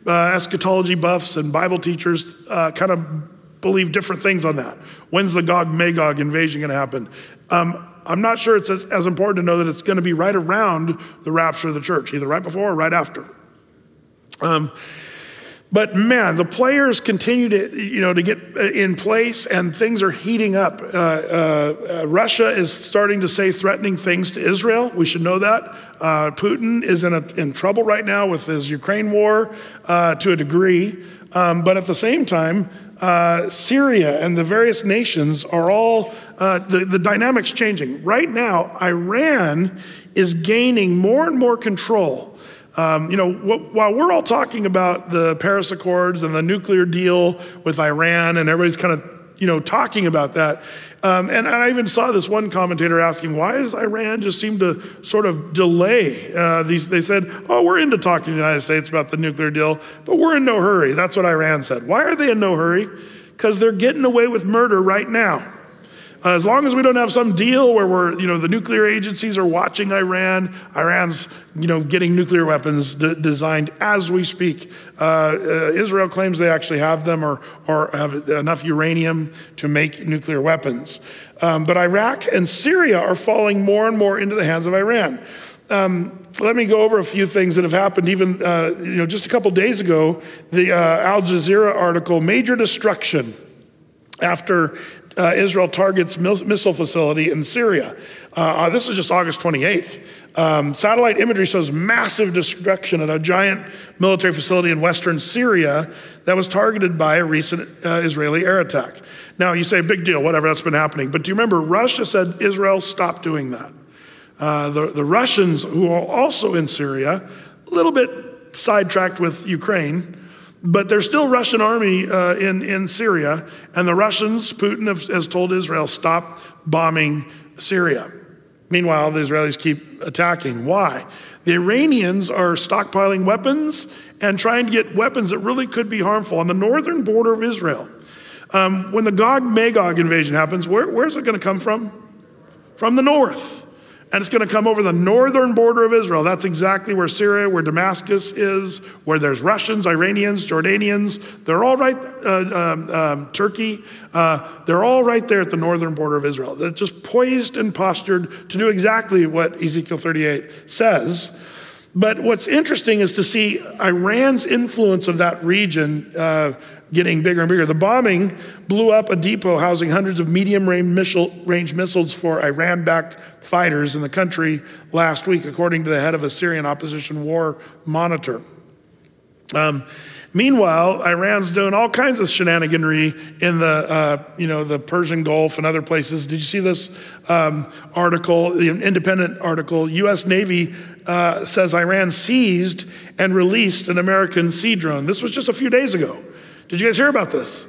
uh, eschatology buffs and Bible teachers uh, kind of believe different things on that. When's the Gog Magog invasion going to happen? Um, I'm not sure it's as, as important to know that it's going to be right around the rapture of the church, either right before or right after. Um, but man, the players continue to, you know, to get in place and things are heating up. Uh, uh, uh, Russia is starting to say threatening things to Israel. We should know that. Uh, Putin is in, a, in trouble right now with his Ukraine war uh, to a degree. Um, but at the same time, uh, Syria and the various nations are all, uh, the, the dynamics changing. Right now, Iran is gaining more and more control. Um, you know, wh- while we're all talking about the Paris Accords and the nuclear deal with Iran, and everybody's kind of, you know, talking about that, um, and I even saw this one commentator asking, why does Iran just seem to sort of delay uh, these? They said, oh, we're into talking to the United States about the nuclear deal, but we're in no hurry. That's what Iran said. Why are they in no hurry? Because they're getting away with murder right now. Uh, as long as we don't have some deal where we're, you know, the nuclear agencies are watching Iran, Iran's, you know, getting nuclear weapons designed as we speak. Uh, uh, Israel claims they actually have them or, or have enough uranium to make nuclear weapons. Um, but Iraq and Syria are falling more and more into the hands of Iran. Um, let me go over a few things that have happened. Even uh, you know, just a couple days ago, the uh, Al Jazeera article, "Major Destruction." After uh, Israel targets missile facility in Syria. Uh, uh this is just August 28th. Um, satellite imagery shows massive destruction at a giant military facility in western Syria that was targeted by a recent uh, Israeli air attack. Now, you say, big deal, whatever, that's been happening. But do you remember Russia said Israel stopped doing that? Uh, the, the Russians, who are also in Syria, a little bit sidetracked with Ukraine, but there's still Russian army uh, in, in Syria, and the Russians, Putin has told Israel, stop bombing Syria. Meanwhile, the Israelis keep attacking. Why? The Iranians are stockpiling weapons and trying to get weapons that really could be harmful on the northern border of Israel. Um, when the Gog Magog invasion happens, where, where's it going to come from? From the north and it's going to come over the northern border of Israel. That's exactly where Syria, where Damascus is, where there's Russians, Iranians, Jordanians. They're all right, uh, um, um, Turkey, uh, they're all right there at the northern border of Israel. They're just poised and postured to do exactly what Ezekiel 38 says. But what's interesting is to see Iran's influence of that region uh, getting bigger and bigger. The bombing blew up a depot housing hundreds of medium range missiles for Iran backed fighters in the country last week, according to the head of a Syrian opposition war monitor. Um, meanwhile, Iran's doing all kinds of shenaniganry in the, uh, you know, the Persian Gulf and other places. Did you see this um, article, the independent article? U.S. Navy uh, says Iran seized and released an American sea drone. This was just a few days ago. Did you guys hear about this?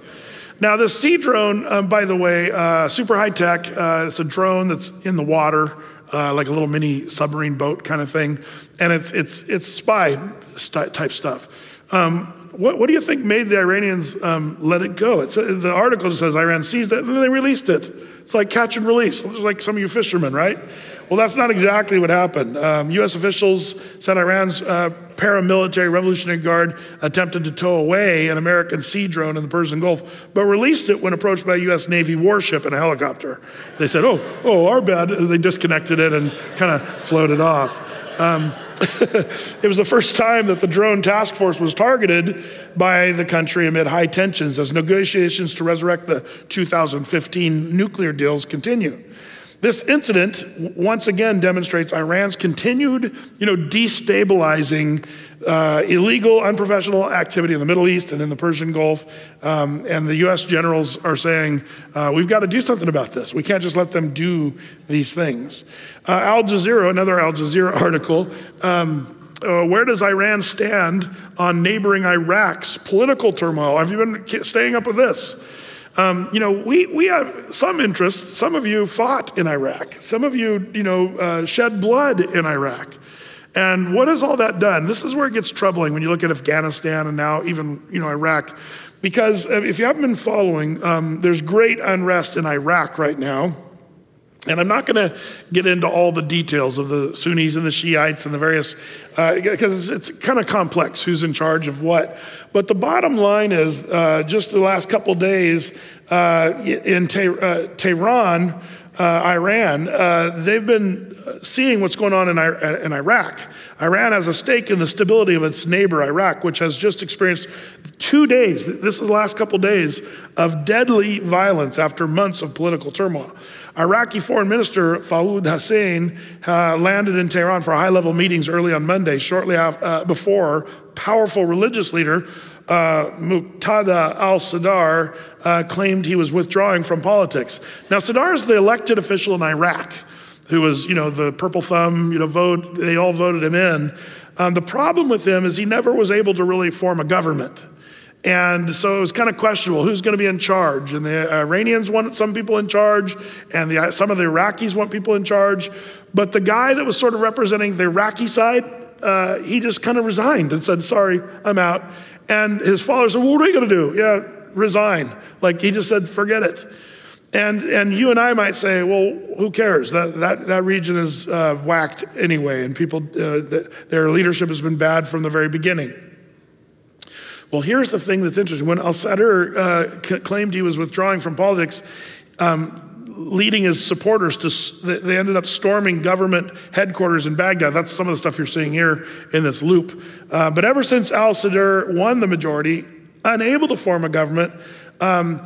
Now, this sea drone, um, by the way, uh, super high tech. Uh, it's a drone that's in the water, uh, like a little mini submarine boat kind of thing, and it's it's it's spy type stuff. Um, what, what, do you think made the Iranians um, let it go? It's, the article says Iran seized it and then they released it. It's like catch and release, like some of you fishermen, right? Well, that's not exactly what happened. Um, U.S. officials said Iran's uh, paramilitary Revolutionary Guard attempted to tow away an American sea drone in the Persian Gulf, but released it when approached by a U.S. Navy warship and a helicopter. They said, "Oh, oh, our bad." They disconnected it and kind of floated off. Um, it was the first time that the drone task force was targeted by the country amid high tensions as negotiations to resurrect the 2015 nuclear deals continue. This incident once again demonstrates Iran's continued, you know, destabilizing uh, illegal, unprofessional activity in the Middle East and in the Persian Gulf. Um, and the U.S. generals are saying, uh, we've got to do something about this. We can't just let them do these things. Uh, Al Jazeera, another Al Jazeera article, um, uh, where does Iran stand on neighboring Iraq's political turmoil? Have you been staying up with this? Um, you know, we, we have some interest. Some of you fought in Iraq. Some of you, you know, uh, shed blood in Iraq. And what has all that done? This is where it gets troubling when you look at Afghanistan and now even, you know, Iraq. Because if you haven't been following, um, there's great unrest in Iraq right now. And I'm not going to get into all the details of the Sunnis and the Shiites and the various, because uh, it's, kind of complex who's in charge of what. But the bottom line is uh, just the last couple days uh, in uh, Tehran, uh, Iran, uh, they've been seeing what's going on in, in Iraq. Iran has a stake in the stability of its neighbor, Iraq, which has just experienced two days, this is the last couple days, of deadly violence after months of political turmoil. Iraqi Foreign Minister Fawad Hussein uh, landed in Tehran for high level meetings early on Monday, shortly after, uh, before powerful religious leader uh, Muqtada al Sadr uh, claimed he was withdrawing from politics. Now, Sadr is the elected official in Iraq who was, you know, the purple thumb, you know, vote, they all voted him in. Um, the problem with him is he never was able to really form a government. And so it was kind of questionable who's going to be in charge. And the Iranians wanted some people in charge, and the, some of the Iraqis want people in charge. But the guy that was sort of representing the Iraqi side, uh, he just kind of resigned and said, Sorry, I'm out. And his followers said, well, What are you going to do? Yeah, resign. Like he just said, Forget it. And, and you and I might say, well, who cares? That, that, that region is uh, whacked anyway, and people, uh, their leadership has been bad from the very beginning. Well, here's the thing that's interesting. When al Sadr uh, c- claimed he was withdrawing from politics, um, leading his supporters to, they ended up storming government headquarters in Baghdad. That's some of the stuff you're seeing here in this loop. Uh, but ever since al Sadr won the majority, unable to form a government, um,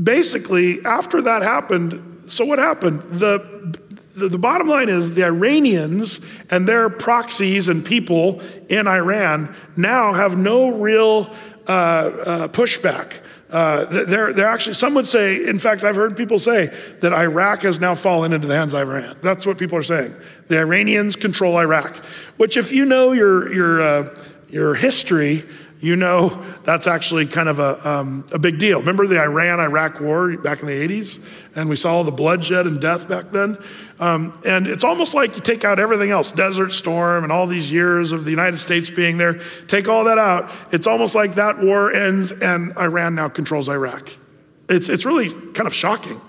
basically, after that happened, so what happened? The, the, the, bottom line is the Iranians and their proxies and people in Iran now have no real uh, uh, pushback. Uh, they're, they're actually, some would say, in fact, I've heard people say that Iraq has now fallen into the hands of Iran. That's what people are saying. The Iranians control Iraq, which, if you know your, your, uh, your history, you know that's actually kind of a, um, a big deal. Remember the Iran Iraq war back in the 80s? And we saw all the bloodshed and death back then. Um, and it's almost like you take out everything else Desert Storm and all these years of the United States being there, take all that out. It's almost like that war ends and Iran now controls Iraq. It's, it's really kind of shocking.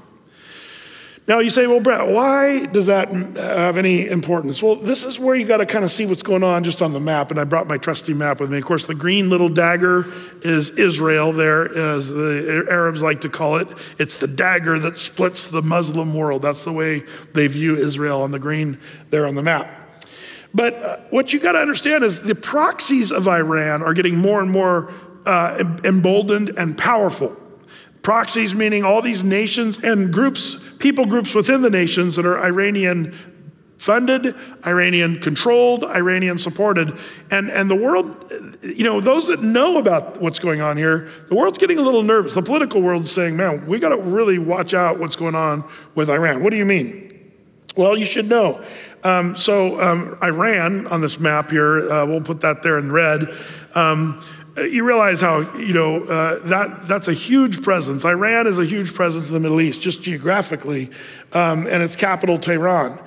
Now you say, well, Brett, why does that have any importance? Well, this is where you got to kind of see what's going on just on the map. And I brought my trusty map with me. Of course, the green little dagger is Israel, there, as the Arabs like to call it. It's the dagger that splits the Muslim world. That's the way they view Israel on the green there on the map. But uh, what you got to understand is the proxies of Iran are getting more and more uh, emboldened and powerful. Proxies meaning all these nations and groups, people groups within the nations that are Iranian funded, Iranian controlled, Iranian supported. And, and the world, you know, those that know about what's going on here, the world's getting a little nervous. The political world's saying, man, we got to really watch out what's going on with Iran. What do you mean? Well, you should know. Um, so, um, Iran on this map here, uh, we'll put that there in red. Um, you realize how you know uh, that that's a huge presence. Iran is a huge presence in the Middle East, just geographically, um, and its capital Tehran.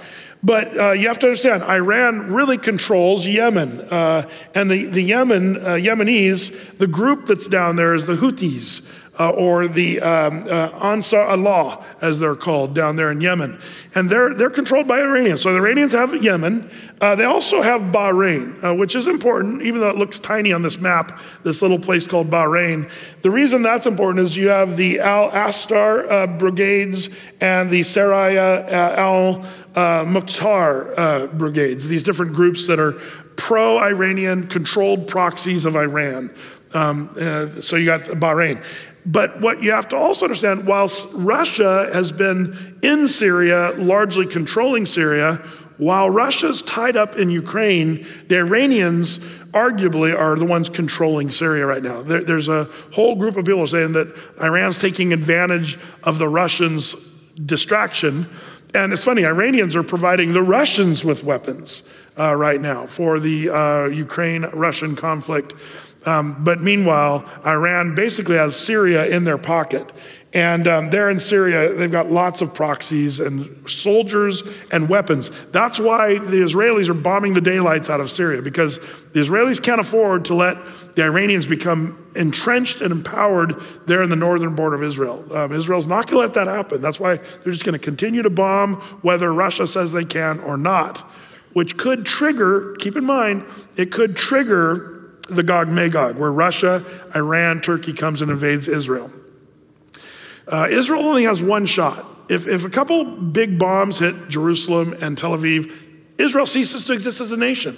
But uh, you have to understand, Iran really controls Yemen, uh, and the the Yemen uh, Yemenis, the group that's down there is the Houthis uh, or the um, uh, Ansar Allah, as they're called down there in Yemen. And they're, they're controlled by Iranians. So the Iranians have Yemen. Uh, they also have Bahrain, uh, which is important, even though it looks tiny on this map, this little place called Bahrain. The reason that's important is you have the Al Ashtar uh, brigades and the Saraya uh, al Mukhtar brigades, these different groups that are pro Iranian controlled proxies of Iran. Um, uh, so you got Bahrain. But what you have to also understand, whilst Russia has been in Syria, largely controlling Syria, while Russia's tied up in Ukraine, the Iranians arguably are the ones controlling Syria right now. There, there's a whole group of people saying that Iran's taking advantage of the Russians' distraction. And it's funny, Iranians are providing the Russians with weapons uh, right now for the uh, Ukraine Russian conflict. Um, but meanwhile, Iran basically has Syria in their pocket. And um, there in Syria, they've got lots of proxies and soldiers and weapons. That's why the Israelis are bombing the daylights out of Syria, because the Israelis can't afford to let the Iranians become entrenched and empowered there in the northern border of Israel. Um, Israel's not going to let that happen. That's why they're just going to continue to bomb, whether Russia says they can or not, which could trigger, keep in mind, it could trigger the Gog Magog, where Russia, Iran, Turkey comes and invades Israel. Uh, Israel only has one shot. If, if a couple big bombs hit Jerusalem and Tel Aviv, Israel ceases to exist as a nation.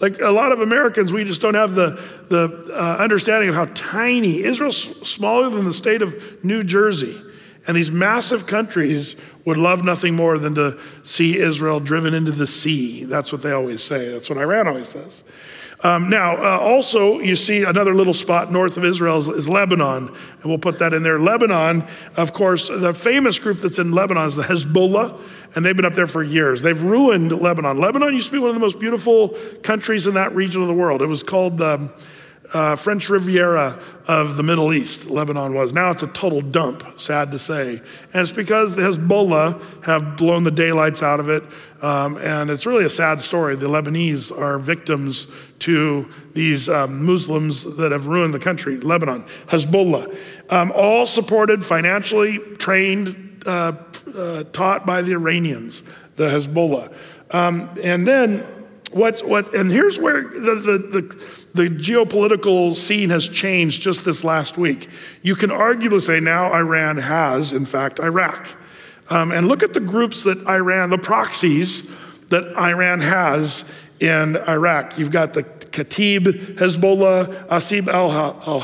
Like a lot of Americans, we just don't have the, the uh, understanding of how tiny Israel's smaller than the state of New Jersey. And these massive countries would love nothing more than to see Israel driven into the sea. That's what they always say. That's what Iran always says. Um, now, uh, also, you see another little spot north of Israel is, is, Lebanon, and we'll put that in there. Lebanon, of course, the famous group that's in Lebanon is the Hezbollah, and they've been up there for years. They've ruined Lebanon. Lebanon used to be one of the most beautiful countries in that region of the world. It was called. Um, uh, French Riviera of the Middle East, Lebanon was. Now it's a total dump, sad to say. And it's because the Hezbollah have blown the daylights out of it. Um, and it's really a sad story. The Lebanese are victims to these um, Muslims that have ruined the country, Lebanon, Hezbollah. Um, all supported, financially trained, uh, uh, taught by the Iranians, the Hezbollah. Um, and then What's, what, and here's where the, the, the, the, geopolitical scene has changed just this last week. You can arguably say now Iran has, in fact, Iraq. Um, and look at the groups that Iran, the proxies that Iran has in Iraq. You've got the Kataib, Hezbollah, Asib al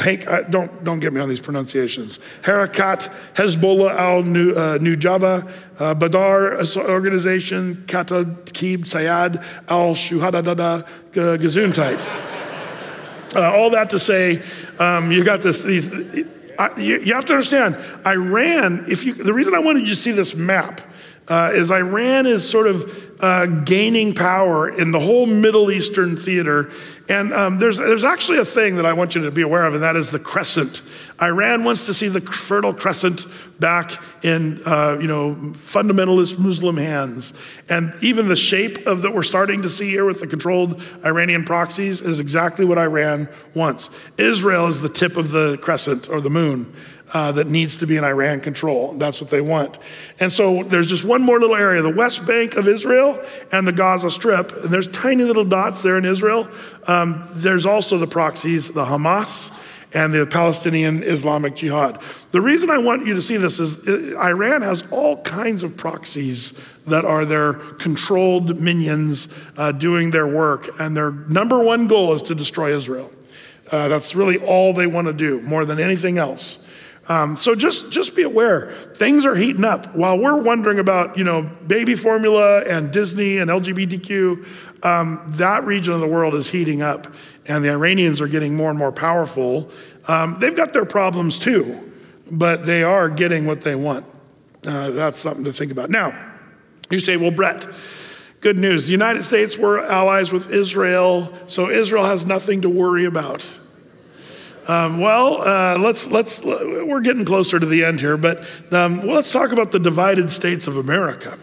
Don't, don't get me on these pronunciations. Harakat, Hezbollah al Nujaba, uh, Badr organization, Kataib Sayad al Shuhadadada Gesundheit. Uh, all that to say, um, you got this, these, uh, you, you, have to understand, Iran, if you, the reason I wanted you to see this map uh, is Iran is sort of uh, gaining power in the whole Middle Eastern theater. And um, there's, there's actually a thing that I want you to be aware of, and that is the crescent. Iran wants to see the Fertile Crescent back in, uh, you know, fundamentalist Muslim hands. And even the shape of that we're starting to see here with the controlled Iranian proxies is exactly what Iran wants. Israel is the tip of the crescent or the moon uh, that needs to be in Iran control. That's what they want. And so there's just one more little area the West Bank of Israel and the Gaza Strip. And there's tiny little dots there in Israel. Um, there's also the proxies, the Hamas and the Palestinian Islamic Jihad. The reason I want you to see this is uh, Iran has all kinds of proxies that are their controlled minions uh, doing their work, and their number one goal is to destroy Israel. Uh, that's really all they want to do, more than anything else. Um, so just just be aware, things are heating up. While we're wondering about you know baby formula and Disney and LGBTQ, um, that region of the world is heating up, and the Iranians are getting more and more powerful. Um, they've got their problems too, but they are getting what they want. Uh, that's something to think about. Now, you say, well, Brett. Good news. The United States were allies with Israel, so Israel has nothing to worry about. Um, well, uh, let's let's we're getting closer to the end here, but um, well, let's talk about the divided states of America.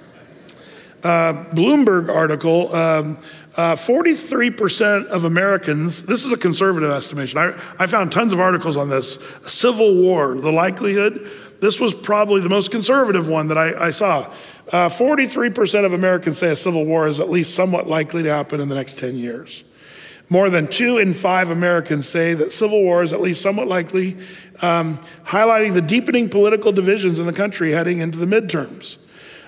Uh, Bloomberg article. Um, uh, 43% of Americans, this is a conservative estimation. I, I found tons of articles on this. Civil war, the likelihood. This was probably the most conservative one that I, I saw. 43% uh, of Americans say a civil war is at least somewhat likely to happen in the next 10 years. More than two in five Americans say that civil war is at least somewhat likely, um, highlighting the deepening political divisions in the country heading into the midterms.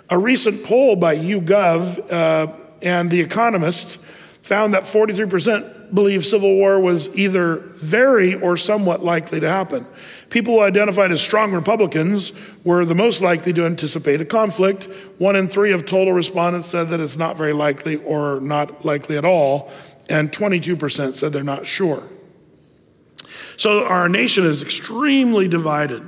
A recent poll by YouGov uh, and The Economist found that 43% believe civil war was either very or somewhat likely to happen. People who identified as strong Republicans were the most likely to anticipate a conflict. One in three of total respondents said that it's not very likely or not likely at all, and 22% said they're not sure. So our nation is extremely divided.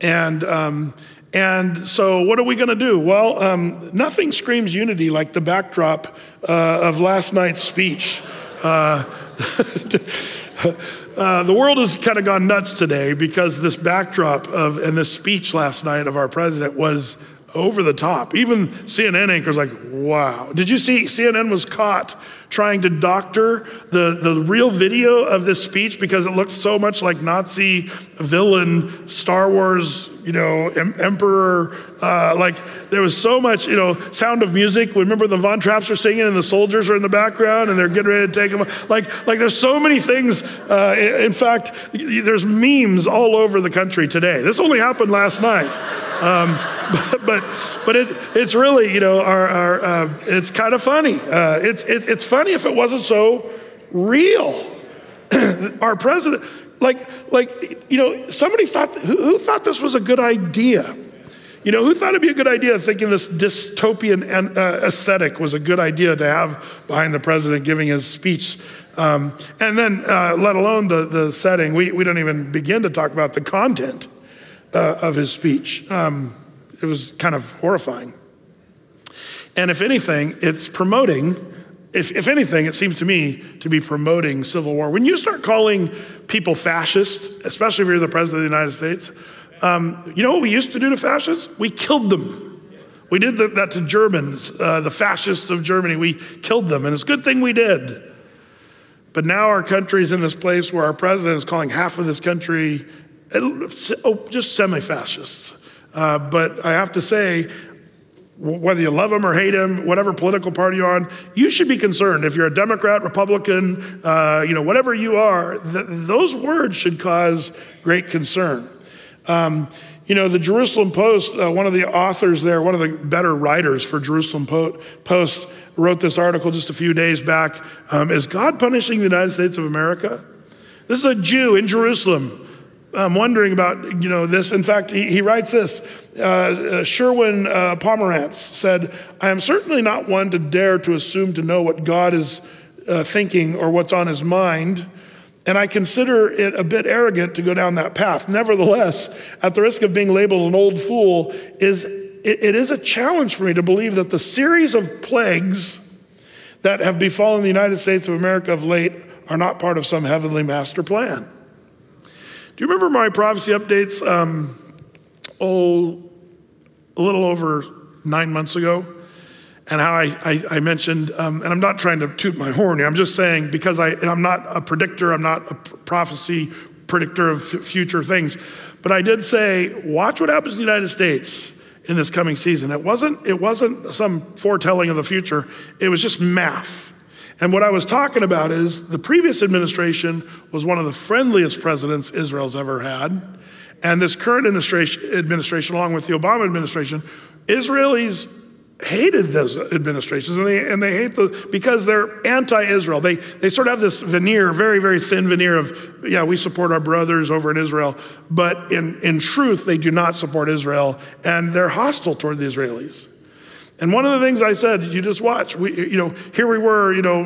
And, um, and so, what are we going to do? Well, um, nothing screams unity like the backdrop uh, of last night's speech. Uh, uh, the world has kind of gone nuts today because this backdrop of and this speech last night of our president was over the top. Even CNN anchors like, wow. Did you see CNN was caught trying to doctor the, the real video of this speech because it looked so much like Nazi villain, Star Wars, you know, em- emperor. Uh, like there was so much, you know, sound of music. Remember the Von Trapps are singing and the soldiers are in the background and they're getting ready to take them. Like, like there's so many things. Uh, in fact, there's memes all over the country today. This only happened last night. Um, but, but, it, it's really, you know, our, our uh, it's kind of funny. Uh, it's, it, it's funny if it wasn't so real. our president, like, like, you know, somebody thought, who, who thought this was a good idea? You know, who thought it'd be a good idea thinking this dystopian uh, aesthetic was a good idea to have behind the president giving his speech? Um, and then, uh, let alone the, the setting, we, we don't even begin to talk about the content uh, of his speech. Um, it was kind of horrifying. And if anything, it's promoting, if, if anything, it seems to me to be promoting civil war. When you start calling people fascists, especially if you're the president of the United States, um, you know what we used to do to fascists? We killed them. We did that to Germans, uh, the fascists of Germany. We killed them, and it's a good thing we did. But now our country is in this place where our president is calling half of this country oh, just semi fascists. Uh, but I have to say, whether you love him or hate him, whatever political party you're on, you should be concerned. If you're a Democrat, Republican, uh, you know, whatever you are, th- those words should cause great concern. Um, you know, the Jerusalem Post, uh, one of the authors there, one of the better writers for Jerusalem Post, wrote this article just a few days back. Um, is God punishing the United States of America? This is a Jew in Jerusalem I'm wondering about you know this. In fact, he, he writes this. Uh, uh, Sherwin uh, Pomerantz said, "I am certainly not one to dare to assume to know what God is uh, thinking or what's on His mind." And I consider it a bit arrogant to go down that path. Nevertheless, at the risk of being labeled an old fool, is it, it is a challenge for me to believe that the series of plagues that have befallen the United States of America of late are not part of some heavenly master plan. Do you remember my prophecy updates? Um, oh, a little over nine months ago, and how I, I, I mentioned, um, and I'm not trying to toot my horn here, I'm just saying because I, I'm not a predictor, I'm not a prophecy predictor of f- future things, but I did say, watch what happens in the United States in this coming season. It wasn't, it wasn't some foretelling of the future, it was just math. And what I was talking about is the previous administration was one of the friendliest presidents Israel's ever had. And this current administration, administration along with the Obama administration, Israelis hated those administrations and they, and they hate the because they're anti-israel they, they sort of have this veneer very very thin veneer of yeah we support our brothers over in israel but in, in truth they do not support israel and they're hostile toward the israelis and one of the things I said, you just watch. We, you know, here we were, you know,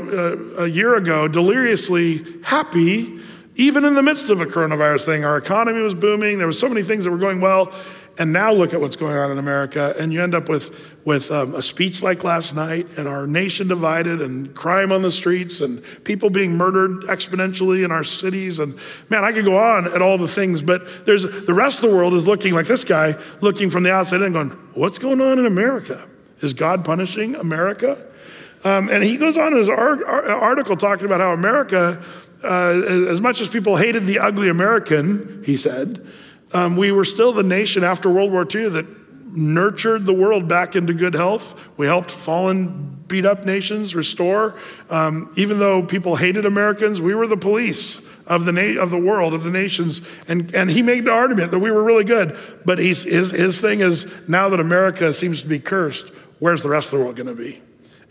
uh, a year ago, deliriously happy, even in the midst of a coronavirus thing. Our economy was booming. There were so many things that were going well. And now look at what's going on in America, and you end up with, with um, a speech like last night, and our nation divided, and crime on the streets, and people being murdered exponentially in our cities. And man, I could go on at all the things, but there's the rest of the world is looking like this guy, looking from the outside and going, "What's going on in America?" Is God punishing America? Um, and he goes on in his article talking about how America, uh, as much as people hated the ugly American, he said, um, we were still the nation after World War II that nurtured the world back into good health. We helped fallen, beat up nations restore. Um, even though people hated Americans, we were the police of the, na- of the world, of the nations. And, and he made the argument that we were really good. But he's, his, his thing is now that America seems to be cursed, where's the rest of the world going to be?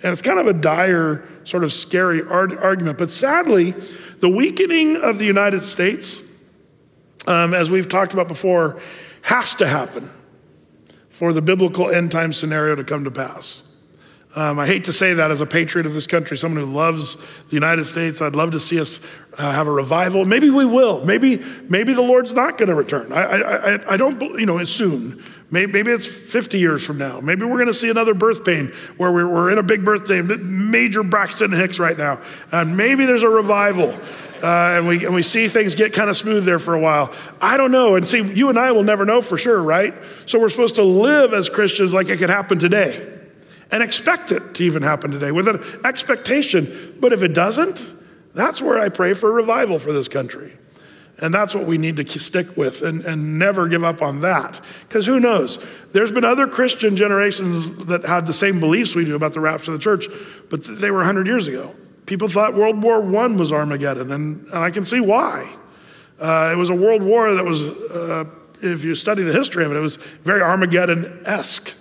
And it's kind of a dire, sort of scary argument. But sadly, the weakening of the United States, um, as we've talked about before, has to happen for the biblical end time scenario to come to pass. Um, I hate to say that as a patriot of this country, someone who loves the United States. I'd love to see us uh, have a revival. Maybe we will. Maybe, maybe the Lord's not going to return. I, I, I don't, you know, it's soon. Maybe, maybe it's 50 years from now. Maybe we're going to see another birth pain where we're, we're in a big birth pain, major Braxton Hicks right now. And maybe there's a revival. Uh, and, we, and we see things get kind of smooth there for a while. I don't know. And see, you and I will never know for sure, right? So we're supposed to live as Christians like it could happen today and expect it to even happen today with an expectation. But if it doesn't, that's where I pray for revival for this country. And that's what we need to stick with and, and never give up on that. Because who knows? There's been other Christian generations that had the same beliefs we do about the rapture of the church, but they were 100 years ago. People thought World War I was Armageddon, and, and I can see why. Uh, it was a world war that was, uh, if you study the history of it, it was very Armageddon esque.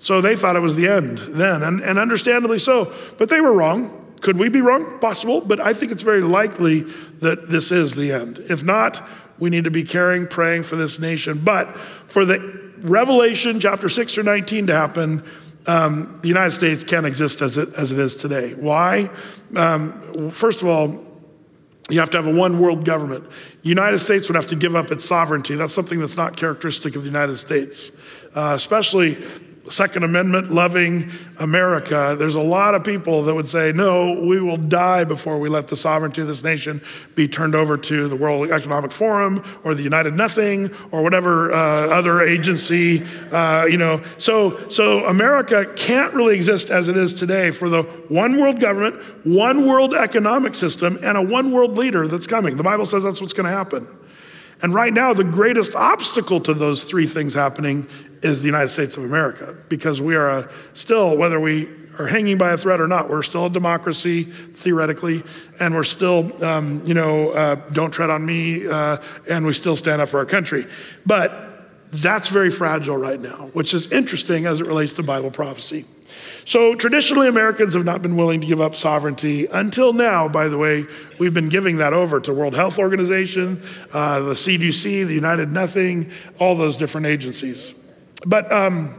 So they thought it was the end then, and, and understandably so. But they were wrong. Could we be wrong? Possible, but I think it's very likely that this is the end. If not, we need to be caring, praying for this nation. But for the Revelation chapter 6 or 19 to happen, um, the United States can't exist as it, as it is today. Why? Um, first of all, you have to have a one world government. United States would have to give up its sovereignty. That's something that's not characteristic of the United States, uh, especially Second Amendment loving America, there's a lot of people that would say, no, we will die before we let the sovereignty of this nation be turned over to the World Economic Forum or the United Nothing or whatever uh, other agency, uh, you know. So, so America can't really exist as it is today for the one world government, one world economic system, and a one world leader that's coming. The Bible says that's what's going to happen. And right now, the greatest obstacle to those three things happening is the United States of America, because we are a, still, whether we are hanging by a thread or not, we're still a democracy theoretically, and we're still, um, you know, uh, don't tread on me, uh, and we still stand up for our country. But that's very fragile right now, which is interesting as it relates to Bible prophecy. So, traditionally, Americans have not been willing to give up sovereignty. Until now, by the way, we've been giving that over to World Health Organization, uh, the CDC, the United Nothing, all those different agencies. But um,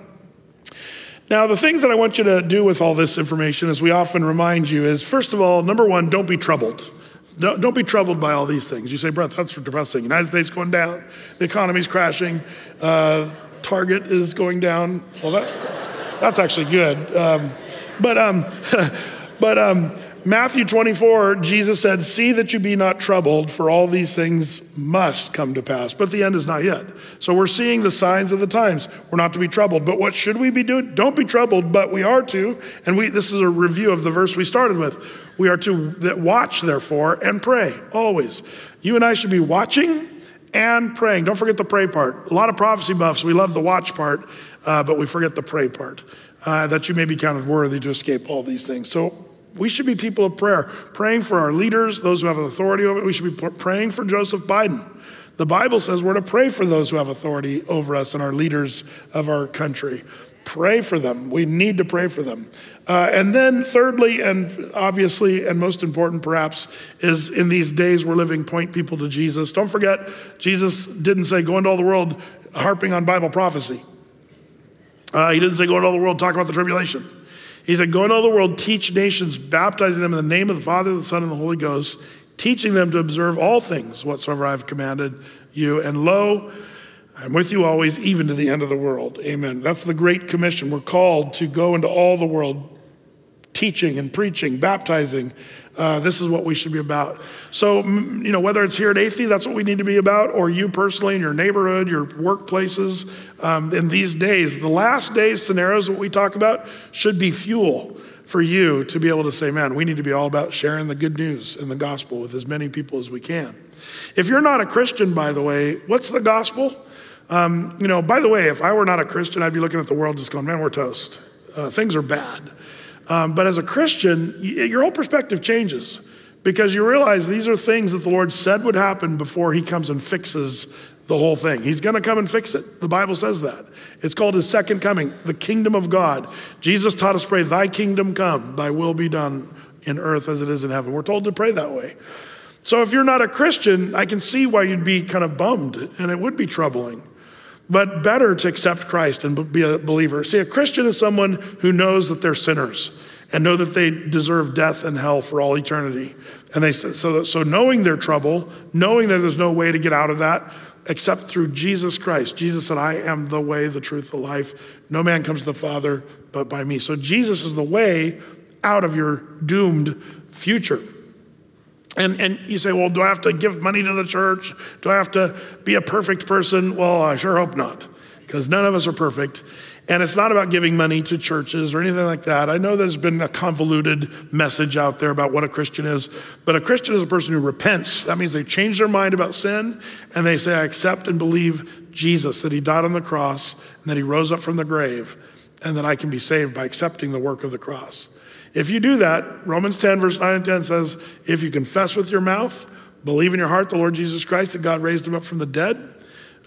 now, the things that I want you to do with all this information, as we often remind you, is first of all, number one, don't be troubled. Don't, don't be troubled by all these things. You say, Brett, that's depressing. United States going down, the economy's crashing, uh, Target is going down. Well, that, that's actually good. Um, but um, but um, Matthew 24, Jesus said, See that you be not troubled, for all these things must come to pass. But the end is not yet. So we're seeing the signs of the times. We're not to be troubled. But what should we be doing? Don't be troubled, but we are to. And we, this is a review of the verse we started with. We are to watch, therefore, and pray always. You and I should be watching and praying. Don't forget the pray part. A lot of prophecy buffs, we love the watch part, uh, but we forget the pray part. Uh, that you may be counted worthy to escape all these things. So we should be people of prayer, praying for our leaders, those who have authority over it. We should be praying for Joseph Biden. The Bible says we're to pray for those who have authority over us and our leaders of our country. Pray for them. We need to pray for them. Uh, and then, thirdly, and obviously, and most important perhaps, is in these days we're living, point people to Jesus. Don't forget, Jesus didn't say, go into all the world harping on Bible prophecy. Uh, he didn't say, go into all the world, talk about the tribulation. He said, Go into all the world, teach nations, baptizing them in the name of the Father, the Son, and the Holy Ghost, teaching them to observe all things whatsoever I have commanded you. And lo, I'm with you always, even to the end of the world. Amen. That's the Great Commission. We're called to go into all the world, teaching and preaching, baptizing, uh, this is what we should be about. So, you know, whether it's here at Athey, that's what we need to be about, or you personally in your neighborhood, your workplaces, um, in these days, the last days scenarios, what we talk about, should be fuel for you to be able to say, man, we need to be all about sharing the good news and the gospel with as many people as we can. If you're not a Christian, by the way, what's the gospel? Um, you know, by the way, if I were not a Christian, I'd be looking at the world just going, man, we're toast. Uh, things are bad. Um, but as a Christian, your whole perspective changes because you realize these are things that the Lord said would happen before He comes and fixes the whole thing. He's going to come and fix it. The Bible says that. It's called his second coming, the kingdom of God. Jesus taught us to pray, Thy kingdom come, thy will be done in earth as it is in heaven. We're told to pray that way. So if you're not a Christian, I can see why you'd be kind of bummed and it would be troubling. But better to accept Christ and be a believer. See, a Christian is someone who knows that they're sinners and know that they deserve death and hell for all eternity. And they so so knowing their trouble, knowing that there's no way to get out of that except through Jesus Christ. Jesus said, "I am the way, the truth, the life. No man comes to the Father but by me." So Jesus is the way out of your doomed future. And, and you say, well, do I have to give money to the church? Do I have to be a perfect person? Well, I sure hope not, because none of us are perfect. And it's not about giving money to churches or anything like that. I know there's been a convoluted message out there about what a Christian is, but a Christian is a person who repents. That means they change their mind about sin and they say, I accept and believe Jesus, that he died on the cross and that he rose up from the grave, and that I can be saved by accepting the work of the cross. If you do that, Romans 10, verse 9 and 10 says, if you confess with your mouth, believe in your heart the Lord Jesus Christ, that God raised him up from the dead,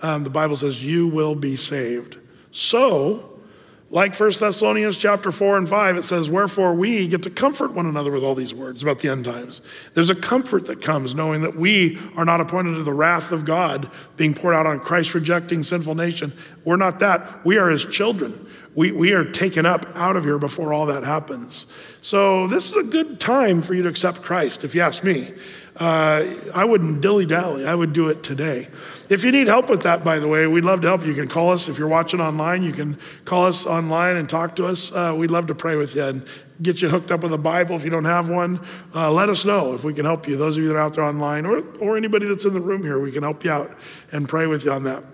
um, the Bible says you will be saved. So, like 1 Thessalonians chapter 4 and 5, it says, Wherefore we get to comfort one another with all these words about the end times. There's a comfort that comes knowing that we are not appointed to the wrath of God being poured out on Christ rejecting sinful nation. We're not that. We are his children. We, we are taken up out of here before all that happens. So this is a good time for you to accept Christ, if you ask me. Uh, I wouldn't dilly dally. I would do it today. If you need help with that, by the way, we'd love to help you. You can call us. If you're watching online, you can call us online and talk to us. Uh, we'd love to pray with you and get you hooked up with a Bible. If you don't have one, uh, let us know if we can help you. Those of you that are out there online or, or anybody that's in the room here, we can help you out and pray with you on that.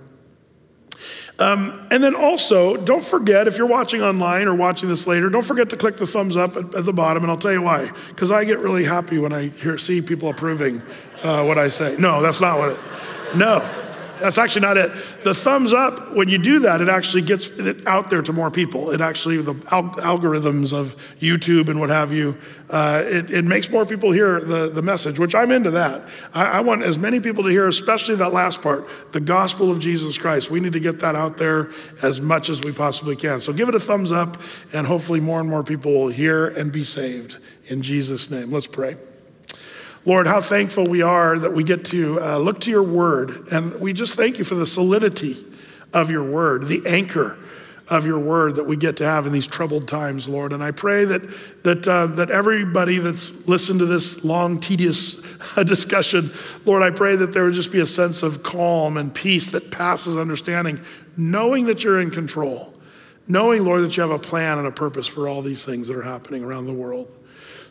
Um, and then also, don't forget, if you're watching online or watching this later, don't forget to click the thumbs up at, at the bottom, and I'll tell you why. Because I get really happy when I hear, see people approving uh, what I say. No, that's not what it, no. That's actually not it. The thumbs up, when you do that, it actually gets it out there to more people. It actually, the al- algorithms of YouTube and what have you, uh, it, it, makes more people hear the, the message, which I'm into that. I, I want as many people to hear, especially that last part, the gospel of Jesus Christ. We need to get that out there as much as we possibly can. So give it a thumbs up, and hopefully more and more people will hear and be saved. In Jesus' name, let's pray. Lord, how thankful we are that we get to uh, look to your word. And we just thank you for the solidity of your word, the anchor of your word that we get to have in these troubled times, Lord. And I pray that, that, uh, that everybody that's listened to this long, tedious discussion, Lord, I pray that there would just be a sense of calm and peace that passes understanding, knowing that you're in control, knowing, Lord, that you have a plan and a purpose for all these things that are happening around the world.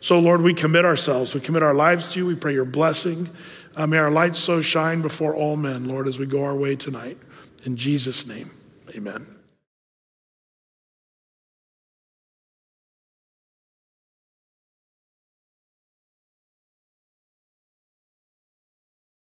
So, Lord, we commit ourselves. We commit our lives to you. We pray your blessing. Uh, may our light so shine before all men, Lord, as we go our way tonight. In Jesus' name, amen.